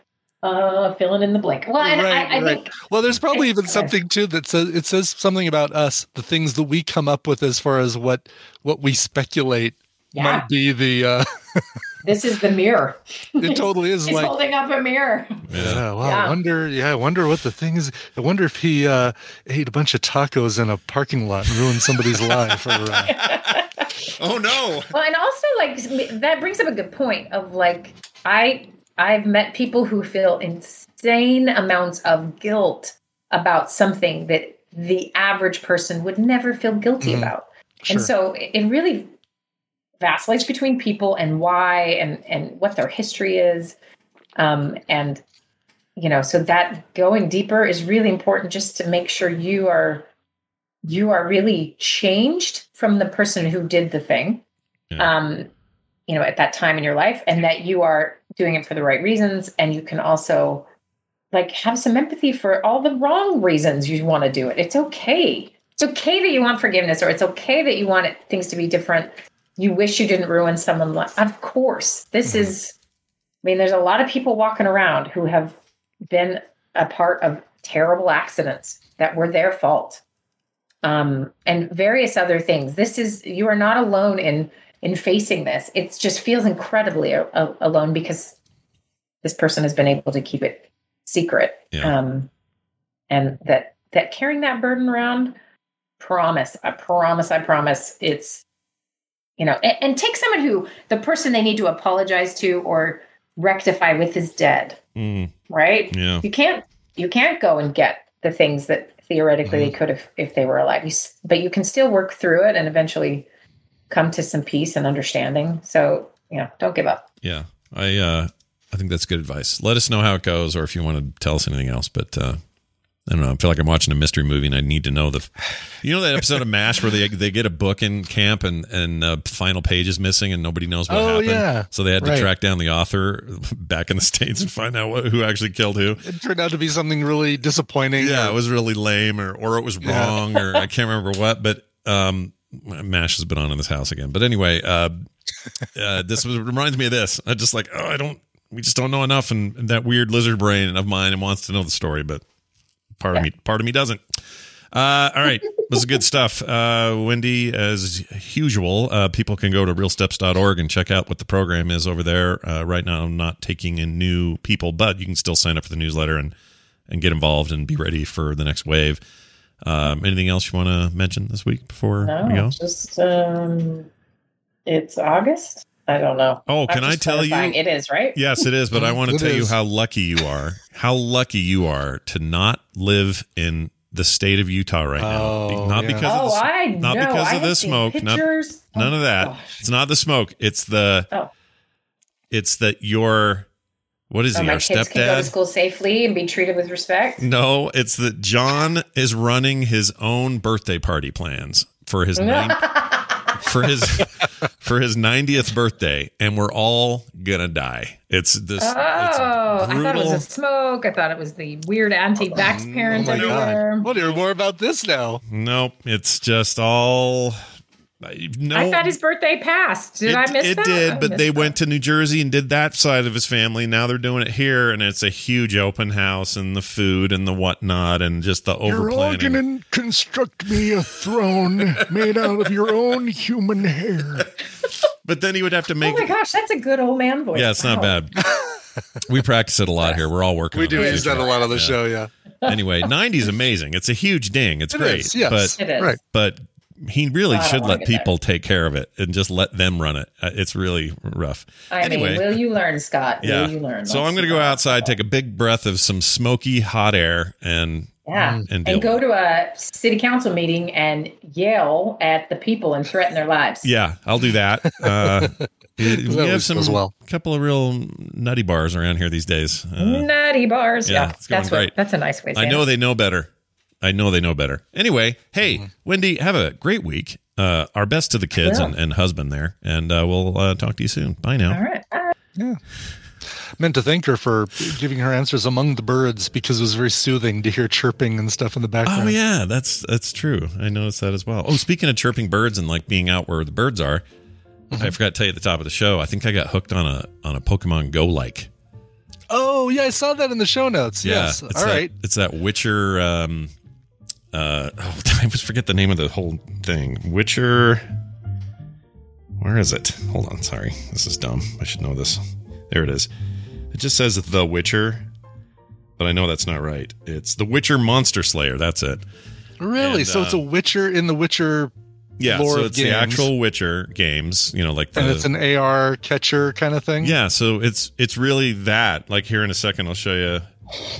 uh, filling in the blank. Well, and I, I think well, there's probably even something too that says it says something about us, the things that we come up with as far as what what we speculate Yeah. might be the. uh this is the mirror. It totally is <laughs> He's like. holding up a mirror. Yeah, wow. Yeah. I wonder. Yeah, I wonder what the thing is. I wonder if he uh, ate a bunch of tacos in a parking lot and ruined somebody's <laughs> life. Or, uh, oh no. Well, and also like that brings up a good point of like I I've met people who feel insane amounts of guilt about something that the average person would never feel guilty Mhm. about. Sure. And so it it really vacillates between people and why and and what their history is. Um and you know, so that going deeper is really important just to make sure you are you are really changed from the person who did the thing um you know at that time in your life and that you are doing it for the right reasons. And you can also like have some empathy for all the wrong reasons you want to do it. It's okay. It's okay that you want forgiveness or it's okay that you want it, things to be different you wish you didn't ruin someone's life of course this is i mean there's a lot of people walking around who have been a part of terrible accidents that were their fault um, and various other things. This is you are not alone in in facing this. It just feels incredibly a, a- alone because this person has been able to keep it secret. Yeah. Um, and that that carrying that burden around, promise, I promise, I promise, it's you know, and, and take someone who the person they need to apologize to or rectify with is dead Mm, right? Yeah. You can't you can't go and get the things that theoretically they could have if they were alive. You, but you can still work through it and eventually come to some peace and understanding. So, you know, don't give up. Yeah, I uh, I think that's good advice. Let us know how it goes, or if you want to tell us anything else. But uh, I don't know. I feel like I'm watching a mystery movie, and I need to know the. You know that episode of <laughs> M*A*S*H where they they get a book in camp, and and uh, final page is missing, and nobody knows what Oh, happened. yeah. So they had to Right. track down the author back in the states and find out what, who actually killed who. it turned out to be something really disappointing. Yeah, it was really lame, or or it was Yeah. wrong, or I can't remember what. But um, M*A*S*H has been on in this house again. But anyway, uh, uh, this was, reminds me of this. I just like, oh, I don't. We just don't know enough, and, and that weird lizard brain of mine and wants to know the story, but part of me, part of me doesn't. Uh, all right, <laughs> was good stuff. Uh, Wendi, as usual, uh, people can go to realsteps.org and check out what the program is over there. Uh, right now, I'm not taking in new people, but you can still sign up for the newsletter and, and get involved and be ready for the next wave. Um, anything else you want to mention this week before we go? just um, it's August. I don't know. Oh, I'm can I just tell you- It is right. Yes, it is, but I mm, want to It tell you how lucky you are. How lucky you are to not live in the state of Utah right now. Oh, not yeah. because Oh, of the, I not know. because I of have the seen smoke. Not, Pictures. Oh, none Oh, of that. gosh. It's not the smoke. It's the Oh. it's that your what is oh, So he? my Our kids can go to stepdad? school safely and be treated with respect. No, it's that John is running his own birthday party plans for his <laughs> nine, for his <laughs> for his 90th birthday and we're all gonna die. It's this Oh, it's I thought it was a smoke. I thought it was the weird anti-vax oh, parents Oh my everywhere. God. We'll hear more about this now. Nope, it's just all. No, I thought his birthday passed. Did it, I miss it that? did, I but they that. went to New Jersey and did that side of his family. Now they're doing it here, and it's a huge open house and the food and the whatnot and just the over planning. to construct me a throne made out of your own human hair. But then he would have to make. Oh my gosh, that's a good old man voice. yeah, it's not Wow. bad. we practice it a lot here. We're all working. We on do it. use that a lot on the Yeah. show, yeah. Anyway, 90 is amazing. It's a huge ding. It's It great. is, yes. But It is. Right. but he really God, should let get there. people take care of it and just let them run it. Uh, It's really rough. I anyway, mean, will you learn, Scott? yeah. You learn? So Let's I'm going to go outside, take a big breath of some smoky hot air, and Yeah, and and, deal go with to a city council meeting and yell at the people and threaten their lives. yeah, I'll do that. Uh, <laughs> we have some goes well. couple of real nutty bars around here these days. Uh, Nutty bars. yeah, Yeah, it's going that's great. What, that's a nice way. To I know it. they know better. I know they know better. Anyway, hey, Mm-hmm. Wendi, have a great week. Uh, our best to the kids will. and, and husband there, and uh, we'll uh, talk to you soon. Bye now. All right. Bye. Yeah. Meant to thank her for giving her answers among the birds because it was very soothing to hear chirping and stuff in the background. Oh yeah, that's that's true. I noticed that as well. Oh, speaking of chirping birds and like being out where the birds are, Mm-hmm. I forgot to tell you at the top of the show. I think I got hooked on a on a Pokemon Go like. Oh, yeah, I saw that in the show notes. Yeah, yes. it's All that, right. It's that Witcher. Um, uh, oh, <laughs> I always forget the name of the whole thing. Witcher. Where is it? Hold on. Sorry, this is dumb. I should know this. There it is. It just says The Witcher, but I know that's not right. It's The Witcher Monster Slayer. That's it. Really? And, so it's a uh, Witcher in the Witcher Yeah, so it's the actual Witcher games. You know, like the and it's an AR catcher kind of thing. Yeah, so it's it's really that. Like here in a second, I'll show you. <laughs>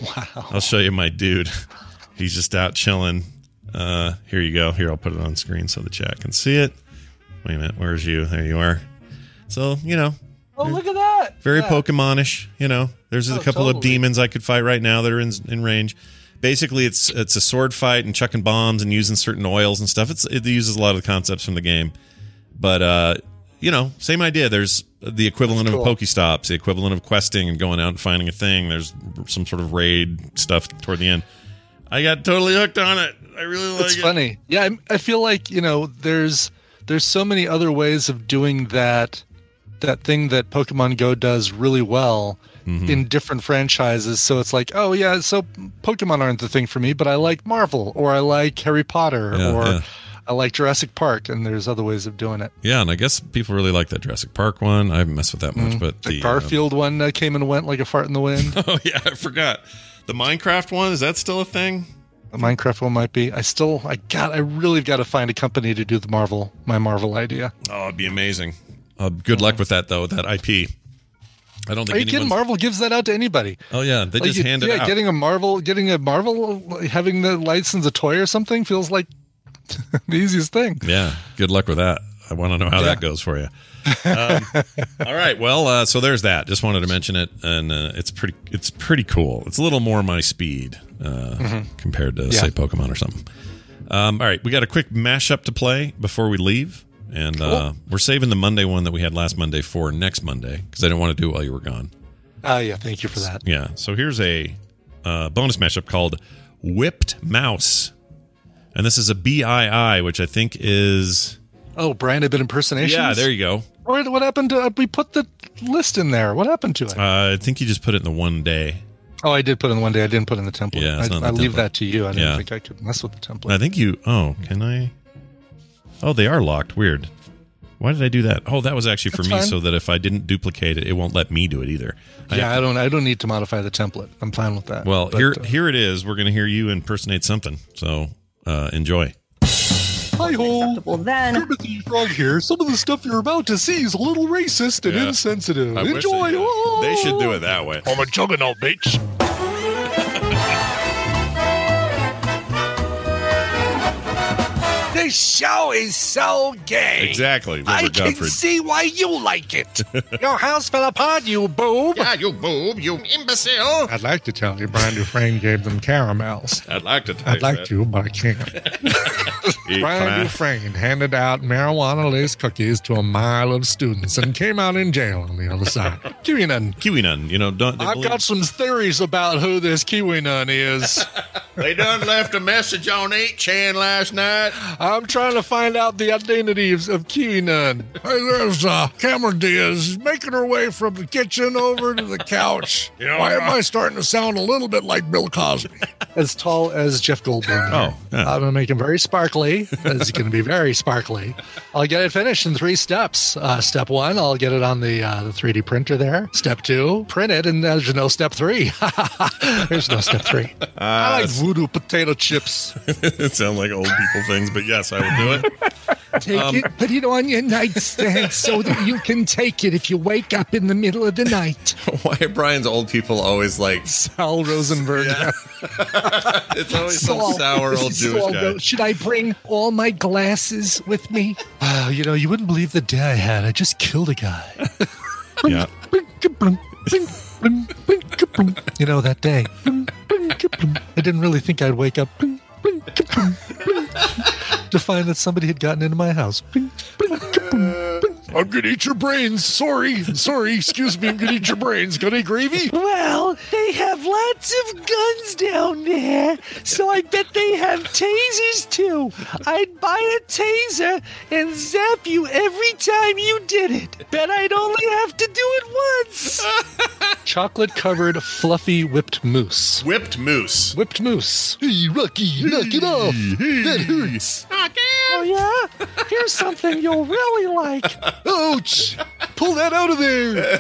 Wow. I'll show you my dude. He's just out chilling. Uh, here you go. Here, I'll put it on screen so the chat can see it. Wait a minute, where's you? There you are. So you know, Oh, look at that. very Yeah. Pokemonish. You know, there's a Oh, couple of demons I could fight right now that are in in range. Basically, it's it's a sword fight and chucking bombs and using certain oils and stuff. It's it uses a lot of the concepts from the game, but uh, you know, same idea. There's the equivalent That's of cool. Pokestops, the equivalent of questing and going out and finding a thing. There's some sort of raid stuff toward the end. I got totally hooked on it. I really like it. It's it. funny. Yeah, I, I feel like you know, there's there's so many other ways of doing that that thing that Pokemon Go does really well Mm-hmm. in different franchises. So it's like, oh yeah, so Pokemon aren't the thing for me, but I like Marvel or I like Harry Potter Yeah, or yeah. I like Jurassic Park, and there's other ways of doing it. Yeah, and I guess people really like that Jurassic Park one. I haven't messed with that much, but The the uh, Garfield one uh, came and went like a fart in the wind. <laughs> oh yeah, I forgot. The Minecraft one is that still a thing? the Minecraft one might be. I still, I got, I really got to find a company to do the Marvel, my Marvel idea. Oh, it'd be amazing. Uh, good luck with that though. That IP. I don't think Are you kidding? Marvel gives that out to anybody. Oh yeah, they Like, just you- hand it yeah, out. getting a Marvel, getting a Marvel, having the license a toy or something feels like <laughs> the easiest thing. yeah, good luck with that. I want to know how Yeah. that goes for you. <laughs> Um, all right, well, uh, so there's that. Just wanted to mention it, and uh, it's pretty. It's pretty cool. It's a little more my speed uh, compared to Mm-hmm. Yeah. say Pokemon or something. Um, all right, we got a quick mashup to play before we leave, and uh, we're saving the Monday one that we had last Monday for next Monday because I didn't want to do it while you were gone. Ah, yeah. Thank you for that. Yeah. So here's a uh, bonus mashup called Whipped Mouse. And this is a BII, which I think is. Oh, Brian Ibbott impersonations. Yeah, there you go. What, what happened to? Uh, we put the list in there. What happened to it? Uh, I think you just put it in the one day. Oh, I did put in the one day. I didn't put in the template. Yeah, I, not I the leave template. that to you. I didn't Yeah. think I could mess with the template. I think you. Oh, can I? Oh, they are locked. Weird. Why did I do that? Oh, that was actually for That's me, fine. so that if I didn't duplicate it, it won't let me do it either. I yeah, I don't. I don't need to modify the template. I'm fine with that. well, But, here uh, here it is. We're going to hear you impersonate something. So uh, enjoy. Hi ho. Well, then Timothy Frog here. Some of the stuff you're about to see is a little racist and Yeah. insensitive. I Enjoy. They, Oh. They should do it that way. I'm a juggernaut, bitch. This show is so gay. Exactly. I Robert can Godfrey. see why you like it. <laughs> Your house fell apart, you boob. Yeah, you boob, you imbecile. I'd like to tell you Brian Dufresne gave them caramels. I'd like to. Tell I'd you like that. to, but I can't. Brian pie. Dufresne handed out marijuana laced cookies to a mile of students and came out in jail on the other side. <laughs> Kiwi nun. Kiwi nun. You know, don't. I've got some theories about who this Kiwi nun is. <laughs> They done left a message on 8chan last night. I'm trying to find out the identity of, of Kiwi nun. Hey, there's uh, Cameron Diaz making her way from the kitchen over to the couch. <laughs> Yeah. Why am I starting to sound a little bit like Bill Cosby? <laughs> As tall as Jeff Goldblum. Oh, yeah. I'm gonna make him very sparkly. It's gonna be very sparkly. I'll get it finished in three steps. Uh, step one, I'll get it on the uh, the 3D printer there. Step two, print it, and there's no step three. <laughs> there's no step three. I like voodoo potato chips. it sounds like old people things, but yes, I will do it. <laughs> Take Um, it, put it on your nightstand so that you can take it if you wake up in the middle of the night. <laughs> Why are Brian's old people always like? Sal Rosenberg. <laughs> It's always some sour this old Jewish Saul guy. Go- Should I bring all my glasses with me? <sighs> Wow, you know, you wouldn't believe the day I had. I just killed a guy. Yeah. You know, that day. I didn't really think I'd wake up to find that somebody had gotten into my house. Uh, I'm gonna eat your brains. Sorry, sorry. Excuse me. I'm gonna eat your brains. Got any gravy? Well, they have lots of guns down there, so I bet they have tasers too. I'd buy a taser and zap you every time you did it. Bet I'd only have to do it once. <laughs> Chocolate covered, fluffy whipped moose. Whipped moose. Whipped moose. Hey, Rocky, knock it off. That hurts. Yeah? Here's something you'll really like. Ouch! Pull that out of there!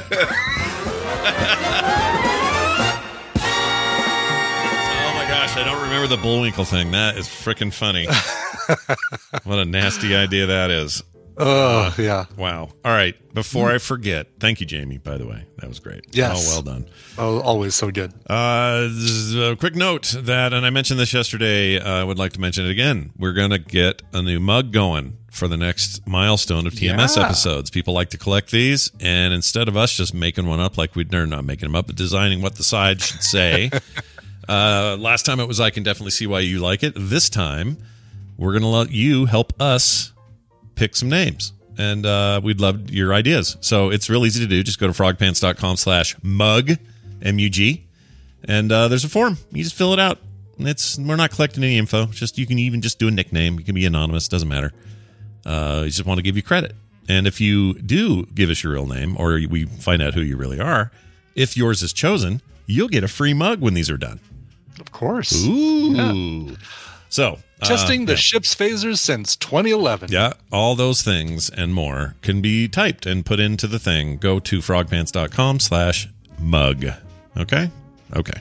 Oh my gosh, I don't remember the Bullwinkle thing. That is freaking funny. <laughs> what a nasty idea that is. Oh, yeah. Wow. All right. Before I forget, thank you, Jamie, by the way. That was great. Yes. Oh, well done. Oh, always so good. Uh, this is a quick note that, and I mentioned this yesterday, uh, I would like to mention it again. We're going to get a new mug going for the next milestone of TMS Yeah. episodes. People like to collect these, and instead of us just making one up like we'd, or not making them up, but designing what the side should say, <laughs> uh, last time it was I can definitely see why you like it. This time, we're going to let you help us pick some names and uh, we'd love your ideas. So it's real easy to do. Just go to frogpants.com slash mug m-u-g and uh, there's a form. You just fill it out. It's we're not collecting any info. Just you can even just do a nickname. You can be anonymous. Doesn't matter. Uh, you just want to give you credit. And if you do give us your real name or we find out who you really are if yours is chosen you'll get a free mug when these are done. Of course. ooh. So uh, Testing the yeah. ship's phasers since 2011. Yeah, all those things and more can be typed and put into the thing. Go to frogpants.com slash mug. Okay? Okay.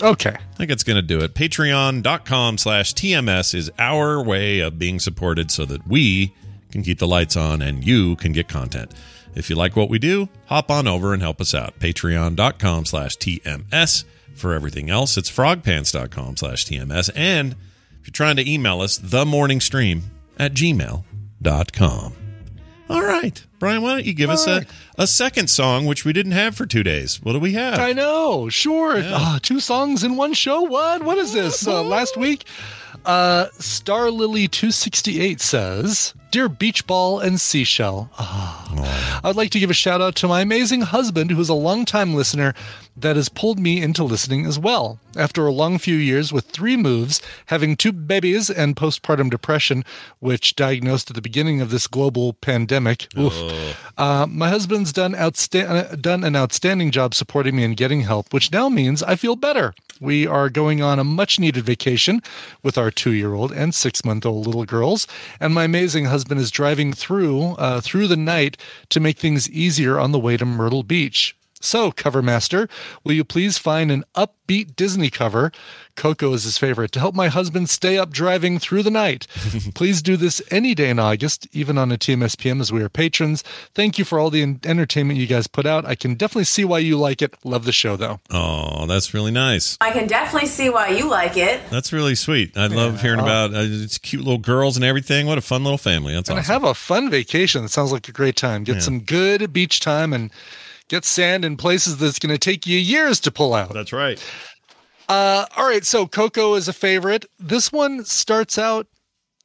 Okay. I think it's going to do it. Patreon.com slash TMS is our way of being supported so that we can keep the lights on and you can get content. If you like what we do, hop on over and help us out. Patreon.com slash TMS. For everything else, it's frogpants.com slash TMS. And you're trying to email us, the morning stream at gmail.com. All right. Brian, why don't you give us a, a second song, which we didn't have for two days? What do we have? I know. Sure. Ah, two songs in one show. What? What is this? Uh, last week, uh, Star Lily 268 says, Dear Beach Ball and Seashell, ah. I'd like to give a shout out to my amazing husband, who is a longtime listener that has pulled me into listening as well. After a long few years with three moves, having two babies, and postpartum depression, which diagnosed at the beginning of this global pandemic, oof, uh, my husband's done, outsta- uh, done an outstanding job supporting me and getting help, which now means I feel better. We are going on a much needed vacation with our two year old and six month old little girls, and my amazing husband is driving through uh, through the night to make things easier on the way to Myrtle Beach. So, cover master, will you please find an upbeat Disney cover? Coco is his favorite to help my husband stay up driving through the night. <laughs> please do this any day in August, even on a TMSPM as we are patrons. Thank you for all the entertainment you guys put out. I can definitely see why you like it. Love the show though. Oh, that's really nice. I can definitely see why you like it. That's really sweet. I love hearing about uh, it's cute little girls and everything. What a fun little family. That's and awesome. have a fun vacation. That sounds like a great time. Get Yeah. some good beach time and get sand in places that's going to take you years to pull out. That's right. Uh, all right, so Coco is a favorite. This one starts out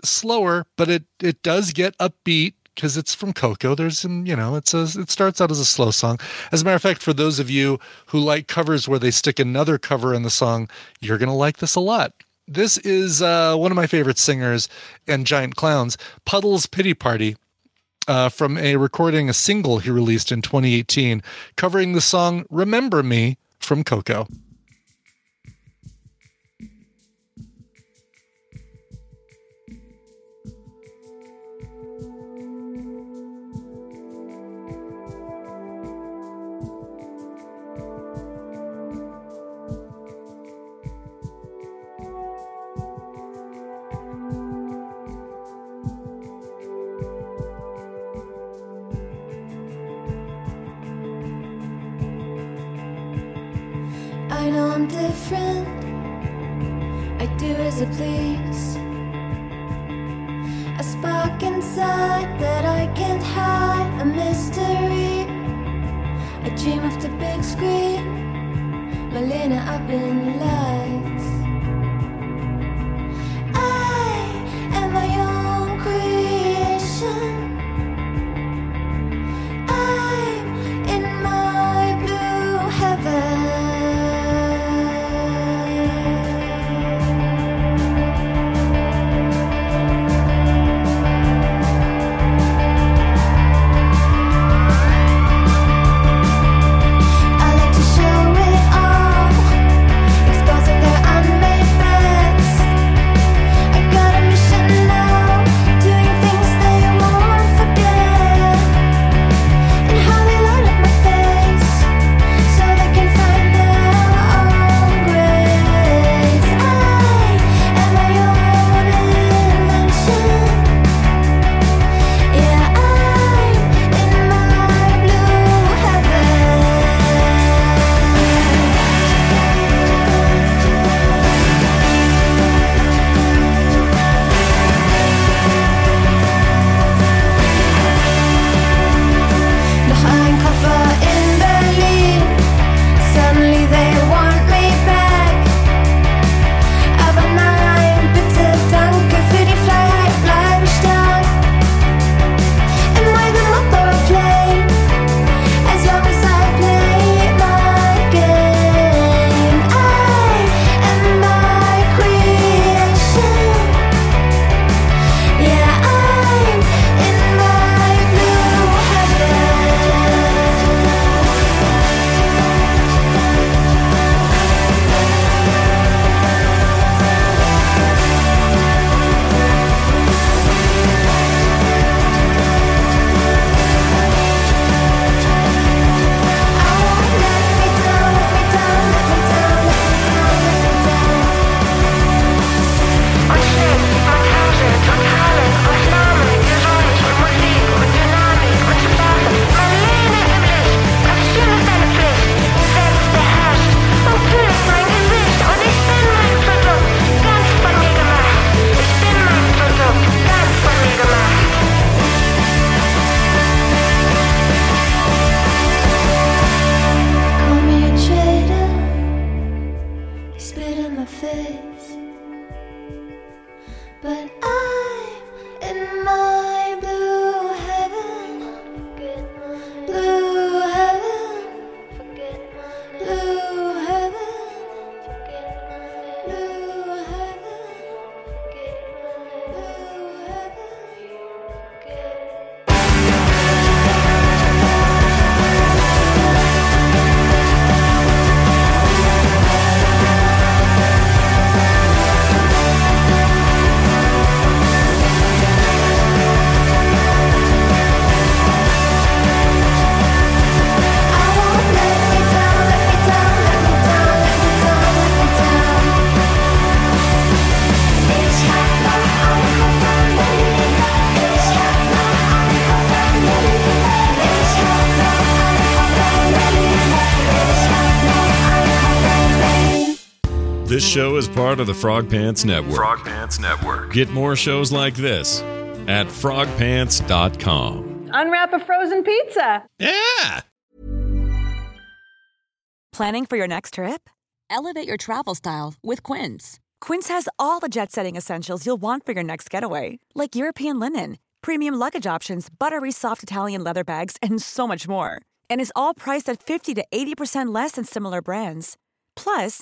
slower, but it it does get upbeat because it's from Coco. There's some, you know, it's a it starts out as a slow song. As a matter of fact, for those of you who like covers where they stick another cover in the song, you're gonna like this a lot. This is uh, one of my favorite singers and giant clowns, Puddles Pity Party uh, from a recording, a single he released in 2018, covering the song Remember Me from Coco. I'm different. I do as I please. A spark inside that I can't hide, a mystery. I dream of the big screen, Malena up in the lights. I am my own creation. Part of the Frog Pants Network. Frog Pants Network. Get more shows like this at frogpants.com. Unwrap a frozen pizza. Yeah. Planning for your next trip? Elevate your travel style with Quince. Quince has all the jet setting essentials you'll want for your next getaway, like European linen, premium luggage options, buttery soft Italian leather bags, and so much more. And is all priced at 50 to 80% less than similar brands. Plus,